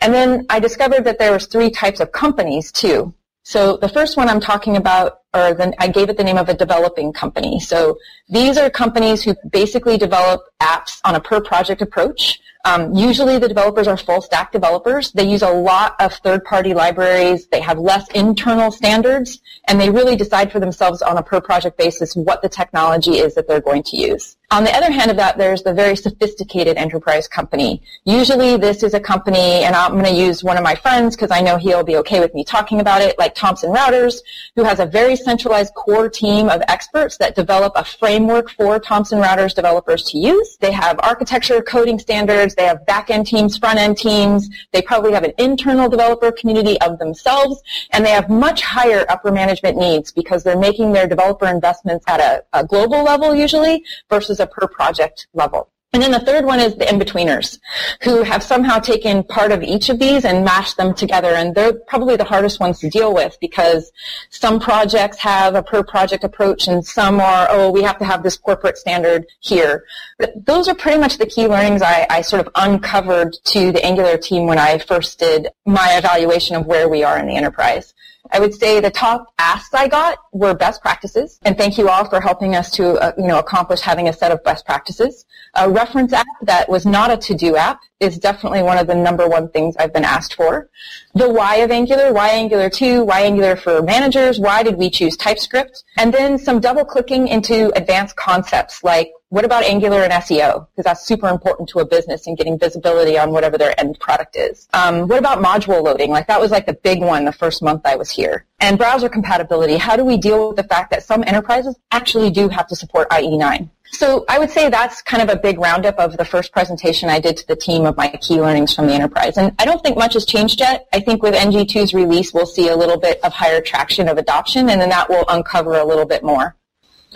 And then I discovered that there was three types of companies too. So the first one I'm talking about, or the, I gave it the name of a developing company. So these are companies who basically develop apps on a per project approach. Um, usually the developers are full stack developers. They use a lot of third party libraries. They have less internal standards and they really decide for themselves on a per project basis what the technology is that they're going to use. On the other hand of that, there's the very sophisticated enterprise company. Usually this is a company, and I'm going to use one of my friends because I know he'll be okay with me talking about it, like Thomson Reuters, who has a very centralized core team of experts that develop a framework for Thomson Reuters developers to use. They have architecture coding standards. They have back-end teams, front-end teams. They probably have an internal developer community of themselves, and they have much higher upper management needs because they're making their developer investments at a, a global level usually versus a per project level. And then the third one is the in-betweeners who have somehow taken part of each of these and mashed them together. And they're probably the hardest ones to deal with because some projects have a per project approach and some are, oh, we have to have this corporate standard here. But those are pretty much the key learnings I, I sort of uncovered to the Angular team when I first did my evaluation of where we are in the enterprise. I would say the top asks I got were best practices, and thank you all for helping us to uh, you know accomplish having a set of best practices. A reference app that was not a to-do app is definitely one of the number one things I've been asked for. The why of Angular, why Angular 2, why Angular for managers, why did we choose TypeScript, and then some double clicking into advanced concepts like what about Angular and SEO? Because that's super important to a business and getting visibility on whatever their end product is. Um, what about module loading? Like that was like the big one the first month I was here. And browser compatibility. How do we deal with the fact that some enterprises actually do have to support IE9? So I would say that's kind of a big roundup of the first presentation I did to the team of my key learnings from the enterprise. And I don't think much has changed yet. I think with NG2's release, we'll see a little bit of higher traction of adoption, and then that will uncover a little bit more.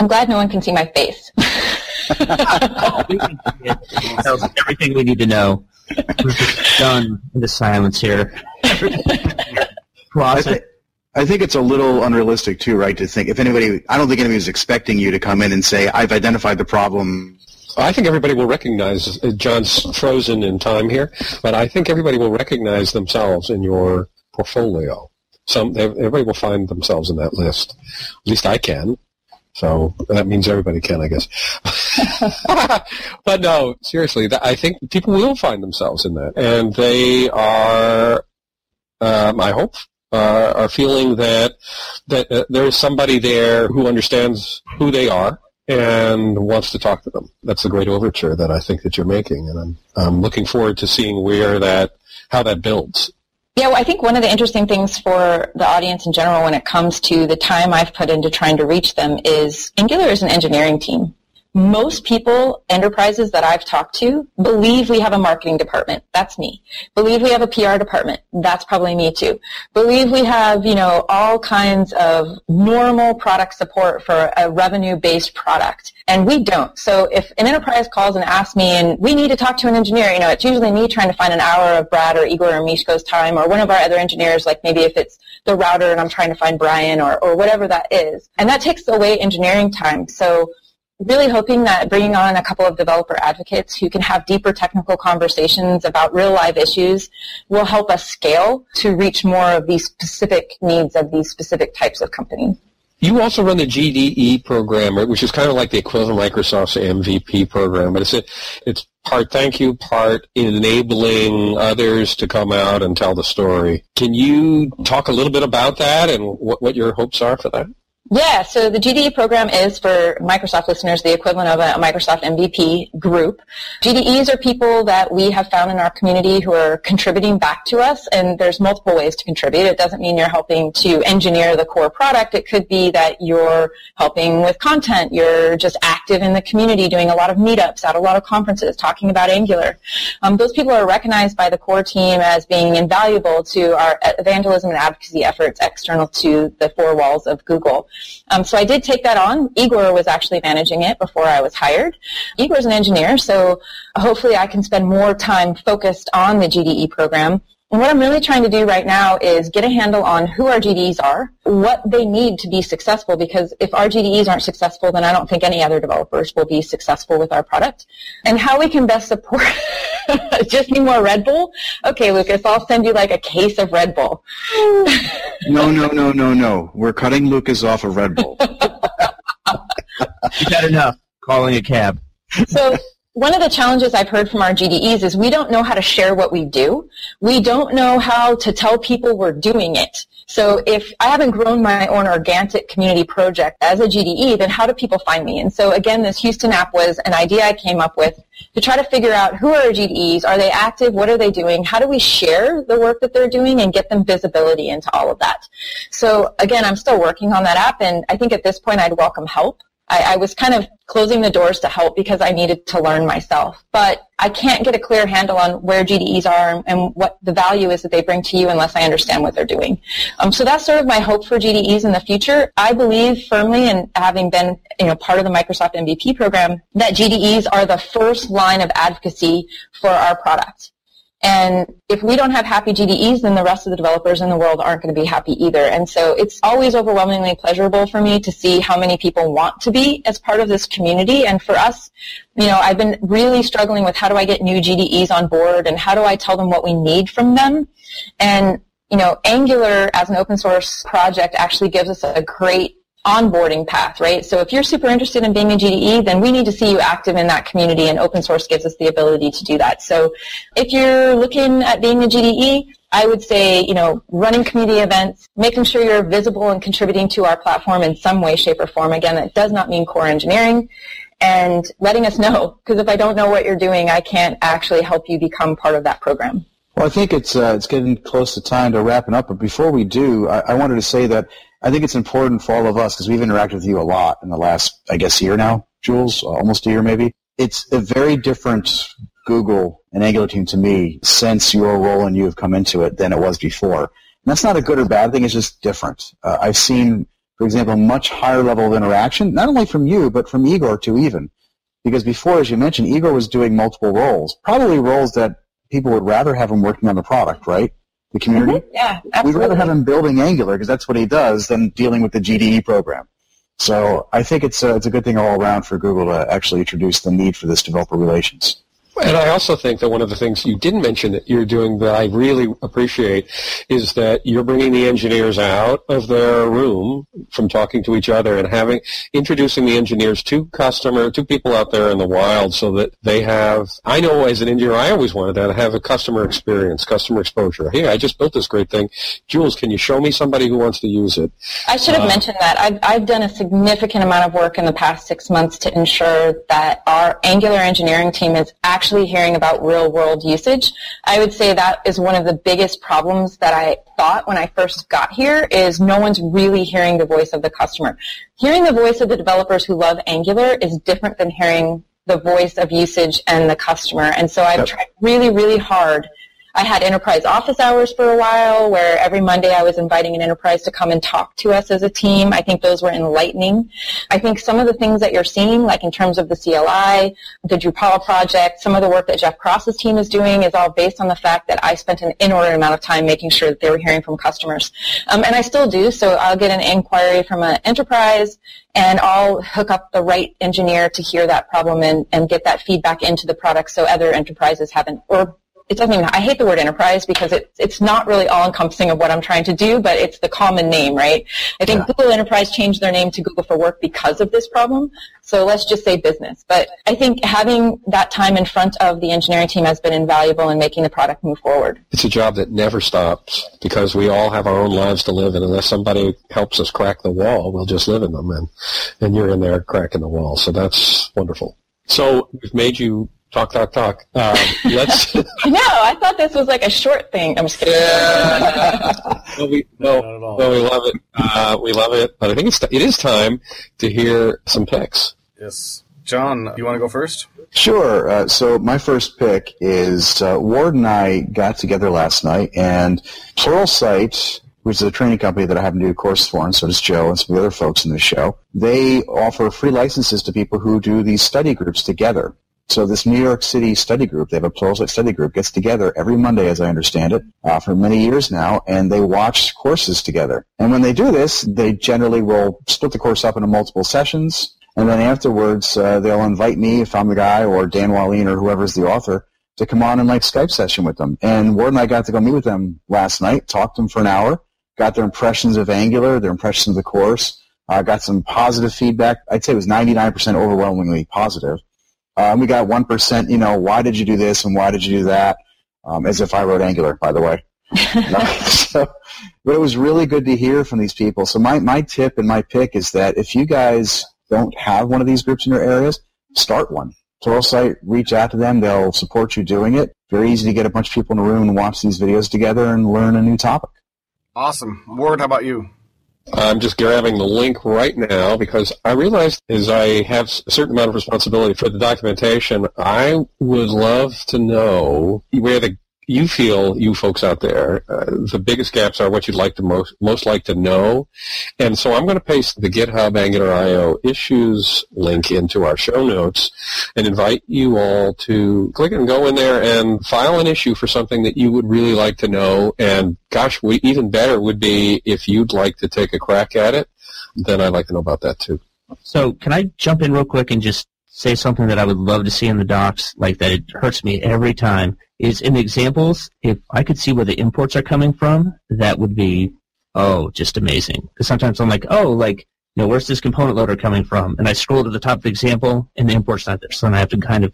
I'm glad no one can see my face. [LAUGHS]
tells everything we need to know. We're just done in the silence here. [LAUGHS]
I, th- I think it's a little unrealistic too, right? To think if anybody, I don't think anybody was expecting you to come in and say, "I've identified the problem."
I think everybody will recognize uh, John's frozen in time here, but I think everybody will recognize themselves in your portfolio. Some everybody will find themselves in that list. At least I can. So that means everybody can, I guess. [LAUGHS] but no, seriously, I think people will find themselves in that, and they are, um, I hope, uh, are feeling that that uh, there is somebody there who understands who they are and wants to talk to them. That's the great overture that I think that you're making, and I'm I'm looking forward to seeing where that how that builds.
Yeah, well, I think one of the interesting things for the audience in general when it comes to the time I've put into trying to reach them is Angular is an engineering team most people, enterprises that I've talked to, believe we have a marketing department. That's me. Believe we have a PR department. That's probably me too. Believe we have, you know, all kinds of normal product support for a revenue-based product. And we don't. So if an enterprise calls and asks me, and we need to talk to an engineer, you know, it's usually me trying to find an hour of Brad or Igor or Misko's time, or one of our other engineers, like maybe if it's the router and I'm trying to find Brian or, or whatever that is. And that takes away engineering time. So really hoping that bringing on a couple of developer advocates who can have deeper technical conversations about real live issues will help us scale to reach more of these specific needs of these specific types of companies.
You also run the GDE program, which is kind of like the equivalent of Microsoft's MVP program, but it's a, it's part thank you, part enabling others to come out and tell the story. Can you talk a little bit about that and what, what your hopes are for that?
Yeah, so the GDE program is for Microsoft listeners the equivalent of a Microsoft MVP group. GDEs are people that we have found in our community who are contributing back to us, and there's multiple ways to contribute. It doesn't mean you're helping to engineer the core product. It could be that you're helping with content. You're just active in the community, doing a lot of meetups, at a lot of conferences, talking about Angular. Um, those people are recognized by the core team as being invaluable to our evangelism and advocacy efforts external to the four walls of Google. Um, so I did take that on. Igor was actually managing it before I was hired. Igor's an engineer, so hopefully I can spend more time focused on the GDE program and what I'm really trying to do right now is get a handle on who our GDEs are, what they need to be successful, because if our GDEs aren't successful, then I don't think any other developers will be successful with our product, and how we can best support. [LAUGHS] Just need more Red Bull? Okay, Lukas, I'll send you like a case of Red Bull.
no, no, no, no, no. We're cutting Lukas off of Red Bull. [LAUGHS]
you got enough calling a cab.
So one of the challenges I've heard from our GDEs is we don't know how to share what we do. We don't know how to tell people we're doing it. So if I haven't grown my own organic community project as a GDE, then how do people find me? And so again, this Houston app was an idea I came up with to try to figure out who are our GDEs, are they active, what are they doing, how do we share the work that they're doing and get them visibility into all of that. So again, I'm still working on that app and I think at this point I'd welcome help. I, I, was kind of closing the doors to help because I needed to learn myself. But I can't get a clear handle on where GDEs are and what the value is that they bring to you unless I understand what they're doing. Um, so that's sort of my hope for GDEs in the future. I believe firmly, and having been you know part of the Microsoft MVP program, that GDEs are the first line of advocacy for our product. And if we don't have happy GDEs, then the rest of the developers in the world aren't going to be happy either. And so it's always overwhelmingly pleasurable for me to see how many people want to be as part of this community. And for us, you know, I've been really struggling with how do I get new GDEs on board and how do I tell them what we need from them. And, you know, Angular as an open source project actually gives us a great onboarding path, right? So if you're super interested in being a GDE, then we need to see you active in that community and open source gives us the ability to do that. So if you're looking at being a GDE, I would say, you know, running community events, making sure you're visible and contributing to our platform in some way, shape, or form. Again, that does not mean core engineering. And letting us know, because if I don't know what you're doing, I can't actually help you become part of that program.
Well, I think it's uh, it's getting close to time to wrapping up. But before we do, I, I wanted to say that I think it's important for all of us because we've interacted with you a lot in the last, I guess, year now, Jules, almost a year maybe. It's a very different Google and Angular team to me since your role and you have come into it than it was before. And that's not a good or bad thing. It's just different. Uh, I've seen, for example, much higher level of interaction, not only from you, but from Igor too even. Because before, as you mentioned, Igor was doing multiple roles, probably roles that people would rather have him working on the product, right? The community.
Mm-hmm. [LAUGHS] Yeah, absolutely.
We'd rather have him building Angular because that's what he does than dealing with the GDE program. So I think it's a, it's a good thing all around for Google to actually introduce the need for this developer relations.
And I also think that one of the things you didn't mention that you're doing that I really appreciate is that you're bringing the engineers out of their room from talking to each other and having introducing the engineers to customer to people out there in the wild so that they have. I know as an engineer, I always wanted that to have a customer experience, customer exposure. Hey, I just built this great thing. Jules, can you show me somebody who wants to use it?
I should have uh, mentioned that. I've, I've done a significant amount of work in the past six months to ensure that our Angular engineering team is actually actually hearing about real world usage. I would say that is one of the biggest problems that I thought when I first got here is no one's really hearing the voice of the customer. Hearing the voice of the developers who love Angular is different than hearing the voice of usage and the customer. And so I've yep. tried really, really hard I had enterprise office hours for a while where every Monday I was inviting an enterprise to come and talk to us as a team. I think those were enlightening. I think some of the things that you're seeing, like in terms of the CLI, the Drupal project, some of the work that Jeff Cross's team is doing is all based on the fact that I spent an inordinate amount of time making sure that they were hearing from customers. Um, and I still do, so I'll get an inquiry from an enterprise and I'll hook up the right engineer to hear that problem and, and get that feedback into the product so other enterprises haven't, or it doesn't even, I hate the word enterprise because it, it's not really all encompassing of what I'm trying to do, but it's the common name, right? I think yeah. Google Enterprise changed their name to Google for Work because of this problem. So let's just say business. But I think having that time in front of the engineering team has been invaluable in making the product move forward.
It's a job that never stops because we all have our own lives to live and unless somebody helps us crack the wall, we'll just live in them and, and you're in there cracking the wall. So that's wonderful. So we've made you Talk, talk, talk. Um, [LAUGHS] let's.
no, I thought this was like a short thing. I'm just kidding. Yeah.
well, we, no, no, we love it. Uh, we love it. But I think it's it is time to hear some picks.
Yes, John, you want to go first?
Sure. Uh, so my first pick is uh, Ward and I got together last night, and Pluralsight which is a training company that I happen to do courses for, and so does Joe and some of the other folks in the show. They offer free licenses to people who do these study groups together. So this New York City study group, they have a Pluralsight study group, gets together every Monday, as I understand it, uh, for many years now, and they watch courses together. And when they do this, they generally will split the course up into multiple sessions, and then afterwards, uh, they'll invite me, if I'm the guy, or Dan Wahlin, or whoever's the author, to come on and like Skype session with them. And Ward and I got to go meet with them last night, talked to them for an hour, got their impressions of Angular, their impressions of the course, uh, got some positive feedback. I'd say it was 99% overwhelmingly positive. Um, we got 1%, you know, why did you do this and why did you do that? Um, as if I wrote Angular, by the way. [LAUGHS] [LAUGHS] so, but it was really good to hear from these people. So my, my tip and my pick is that if you guys don't have one of these groups in your areas, start one. Pluralsight, reach out to them. They'll support you doing it. Very easy to get a bunch of people in a room and watch these videos together and learn a new topic.
Awesome. Ward, how about you?
I'm just grabbing the link right now because I realized as I have a certain amount of responsibility for the documentation, I would love to know where the you feel, you folks out there, uh, the biggest gaps are what you'd like to most most like to know, and so I'm going to paste the GitHub Angular IO issues link into our show notes, and invite you all to click and go in there and file an issue for something that you would really like to know. And gosh, we, even better would be if you'd like to take a crack at it. Then I'd like to know about that too.
So can I jump in real quick and just say something that I would love to see in the docs, like that it hurts me every time, is in the examples, if I could see where the imports are coming from, that would be, oh, just amazing. Because sometimes I'm like, oh, like, you know, where's this component loader coming from? And I scroll to the top of the example, and the import's not there. So then I have to kind of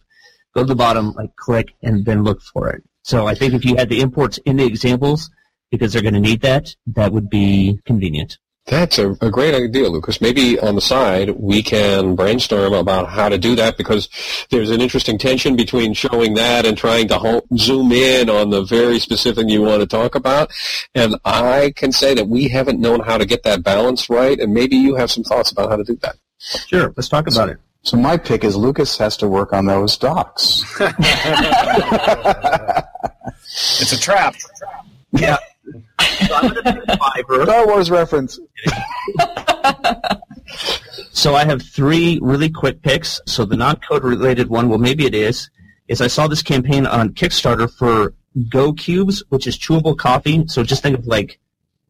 go to the bottom, like click, and then look for it. So I think if you had the imports in the examples, because they're going to need that, that would be convenient.
That's a, a, great idea, Lukas. Maybe on the side we can brainstorm about how to do that because there's an interesting tension between showing that and trying to ho- zoom in on the very specific you want to talk about. And I can say that we haven't known how to get that balance right, and maybe you have some thoughts about how to do that.
Sure, let's talk about it.
So my pick is Lukas has to work on those docs. [LAUGHS]
it's a trap.
Yeah. So I'm going to pick Fiverr.
Star Wars reference. [LAUGHS]
so I have three really quick picks. So the non-code related one, well, maybe it is, is I saw this campaign on Kickstarter for Go Cubes, which is chewable coffee. So just think of like,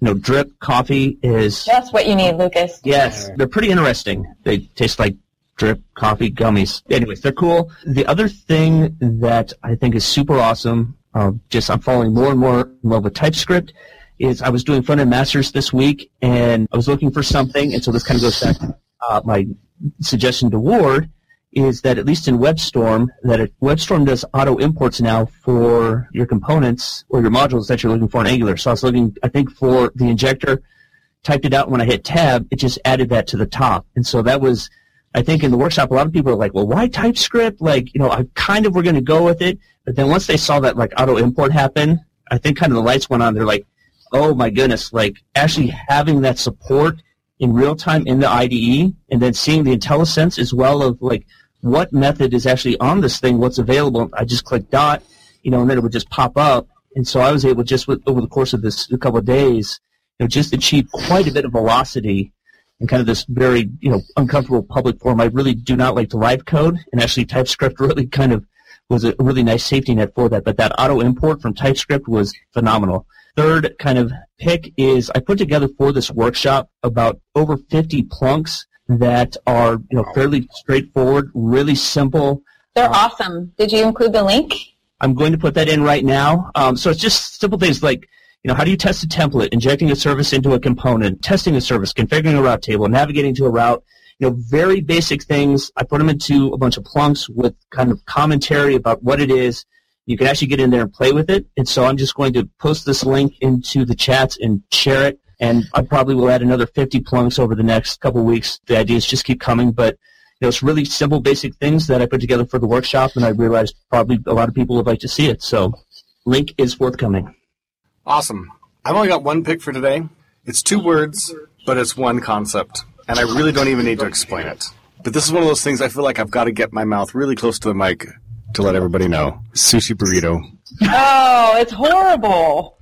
you know, drip coffee is.
That's what you need, Lukas.
Yes, they're pretty interesting. They taste like drip coffee gummies. Anyways, they're cool. The other thing that I think is super awesome, uh, just I'm falling more and more in love with TypeScript, is I was doing front end masters this week and I was looking for something, and so this kind of goes back to uh, my suggestion to Ward is that at least in WebStorm, that it, WebStorm does auto imports now for your components or your modules that you're looking for in Angular. So I was looking, I think, for the injector, typed it out when I hit tab, it just added that to the top. And so that was, I think in the workshop, a lot of people are like, well, why TypeScript? Like, you know, I kind of were going to go with it. But then once they saw that like auto import happen, I think kind of the lights went on. They're like, oh my goodness, like actually having that support in real time in the IDE and then seeing the IntelliSense as well of like what method is actually on this thing, what's available. I just click dot, you know, and then it would just pop up. And so I was able just with, over the course of this a couple of days, you know, just achieve quite a bit of velocity in kind of this very, you know, uncomfortable public forum. I really do not like to live code and actually TypeScript [LAUGHS] really kind of was a really nice safety net for that. But that auto import from TypeScript was phenomenal third kind of pick is I put together for this workshop about over 50 plunks that are you know fairly straightforward, really simple.
They're uh, awesome. Did you include the link?
I'm going to put that in right now. Um, so it's just simple things like you know how do you test a template, injecting a service into a component, testing a service, configuring a route table, navigating to a route. You know, very basic things. I put them into a bunch of plunks with kind of commentary about what it is you can actually get in there and play with it. And so I'm just going to post this link into the chats and share it. And I probably will add another 50 plunks over the next couple weeks. The ideas just keep coming, but you know, it's really simple, basic things that I put together for the workshop, and I realized probably a lot of people would like to see it. So, link is forthcoming.
Awesome. I've only got one pick for today. It's two words, but it's one concept, and I really don't even need to explain it. But this is one of those things I feel like I've got to get my mouth really close to the mic to let everybody know. Sushi burrito.
Oh, it's horrible.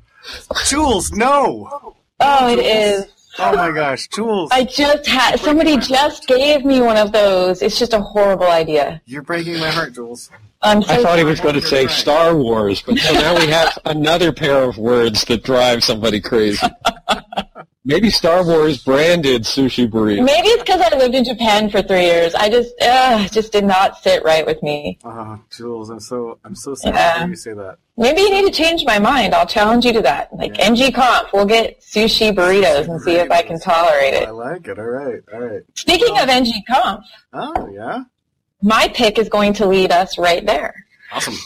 Jules, no.
Oh, it is.
Oh my gosh, Jules,
I just had somebody just gave me one of those. It's just a horrible idea.
you're breaking my heart, Jules.
I'm so
I thought he was going to say Star Wars, but so now we have another pair of words that drive somebody crazy. [LAUGHS] Maybe Star Wars branded sushi burrito.
Maybe it's because I lived in Japan for three years. I just, uh, just did not sit right with me.
Oh, Jules, I'm so I'm so sad
Yeah.
to hear you say that.
Maybe you need to change my mind. I'll challenge you to that. Like ng-conf, we'll get sushi burritos and see if I can tolerate it.
I like it. All right, all right.
Speaking of ng-conf,
Oh yeah,
my pick is going to lead us right there.
awesome.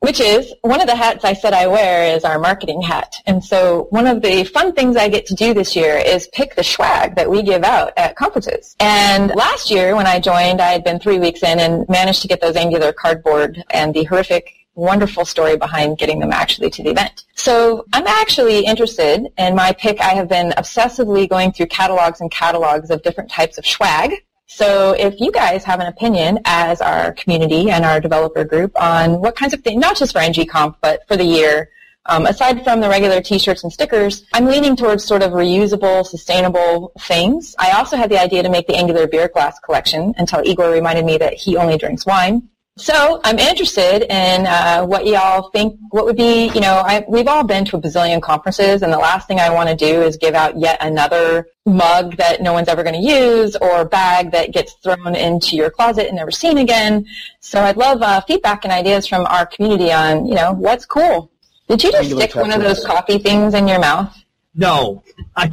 Which is one of the hats I said I wear is our marketing hat. And so one of the fun things I get to do this year is pick the swag that we give out at conferences. And last year when I joined, I had been three weeks in and managed to get those angular cardboard and the horrific wonderful story behind getting them actually to the event. So I'm actually interested in my pick. I have been obsessively going through catalogs and catalogs of different types of swag. So if you guys have an opinion as our community and our developer group on what kinds of things, not just for ng-conf, but for the year, um, aside from the regular t-shirts and stickers, I'm leaning towards sort of reusable, sustainable things. I also had the idea to make the Angular beer glass collection until Igor reminded me that he only drinks wine. So I'm interested in uh, what y'all think. What would be, you know, I, we've all been to a bazillion conferences, and the last thing I want to do is give out yet another mug that no one's ever going to use or bag that gets thrown into your closet and never seen again. So I'd love uh, feedback and ideas from our community on, you know, what's cool. Did you just
Angular
stick one of those coffee things in your mouth?
No. [LAUGHS] I,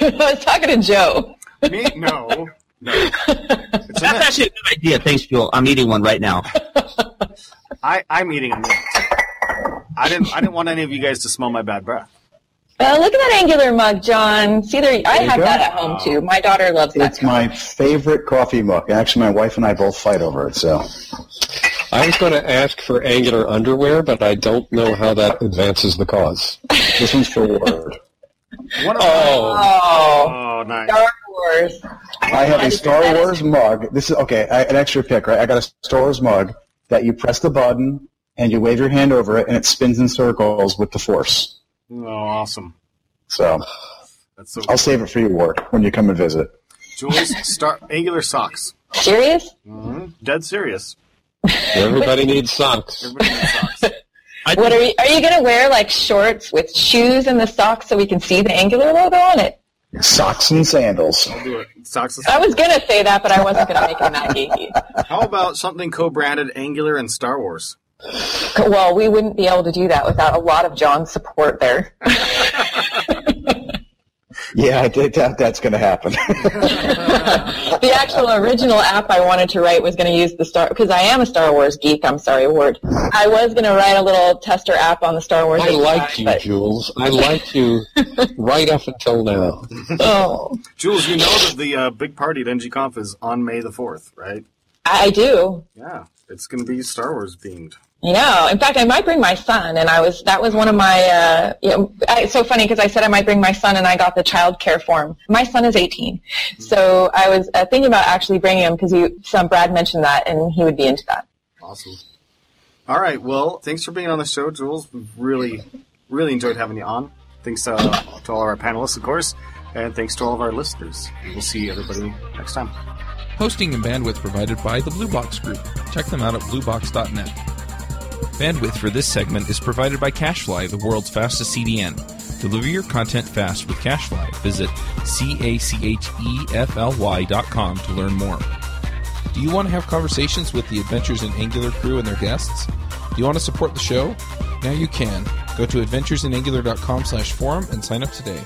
I was talking to Joe.
Me? No, no.
That's
there.
actually a good idea. Thanks, Joel. I'm eating one right now.
I I'm eating them. I didn't I didn't want any of you guys to smell my bad breath.
Uh, look at that angular mug, John. See, there, I
you
have
go.
that at home too. My daughter loves that.
It's my favorite coffee mug. Actually, my wife and I both fight over it. So
I was going to ask for Angular underwear, but I don't know how that advances the cause.
this one's for Ward.
One of
Oh,
Oh,
Oh, nice.
Star Wars.
I have a Star Wars mug. This is okay. I, an extra pick, right? I got a Star Wars mug that you press the button and you wave your hand over it, and it spins in circles with the Force.
Oh, awesome.
So
That's so.
I'll save it for you, Ward, when you come and visit.
Jules, star angular socks.
Serious?
Mm-hmm. Dead serious.
everybody needs socks.
Everybody needs socks. [LAUGHS]
What are you? Are you gonna wear like shorts with shoes and the socks so we can see the Angular logo on it?
Socks and sandals.
I'll do it. Socks. is-
I was gonna say that, but I wasn't gonna make it that geeky.
How about something co-branded Angular and Star Wars?
Well, we wouldn't be able to do that without a lot of John's support there. [LAUGHS]
Yeah, I did doubt that's going to happen. [LAUGHS]
the actual original app I wanted to write was going to use the Star because I am a Star Wars geek. I'm sorry, Ward. I was going to write a little tester app on the Star Wars.
I
API,
liked you,
but-
Jules. I liked you [LAUGHS] right up until now.
Oh,
Jules, you know that the uh, big party at ng-conf is on May the 4th, right?
I do.
Yeah. It's going to be Star Wars themed.
You know, in fact, I might bring my son, and I was that was one of my. Uh, you know, I, it's so funny because I said I might bring my son, and I got the child care form. My son is 18, so I was uh, thinking about actually bringing him because some Brad mentioned that, and he would be into that.
Awesome. All right. Well, thanks for being on the show, Jules. We've really, really enjoyed having you on. Thanks uh, to all of our panelists, of course, and thanks to all of our listeners. We'll see everybody next time.
Hosting and bandwidth provided by the Blue Box Group. Check them out at bluebox.net. Bandwidth for this segment is provided by CacheFly, the world's fastest CDN. Deliver your content fast with CacheFly. Visit C-A-C-H-E-F-L-Y dot com to learn more. Do you want to have conversations with the Adventures in Angular crew and their guests? Do you want to support the show? Now you can. Go to adventuresinangular.com slash forum and sign up today.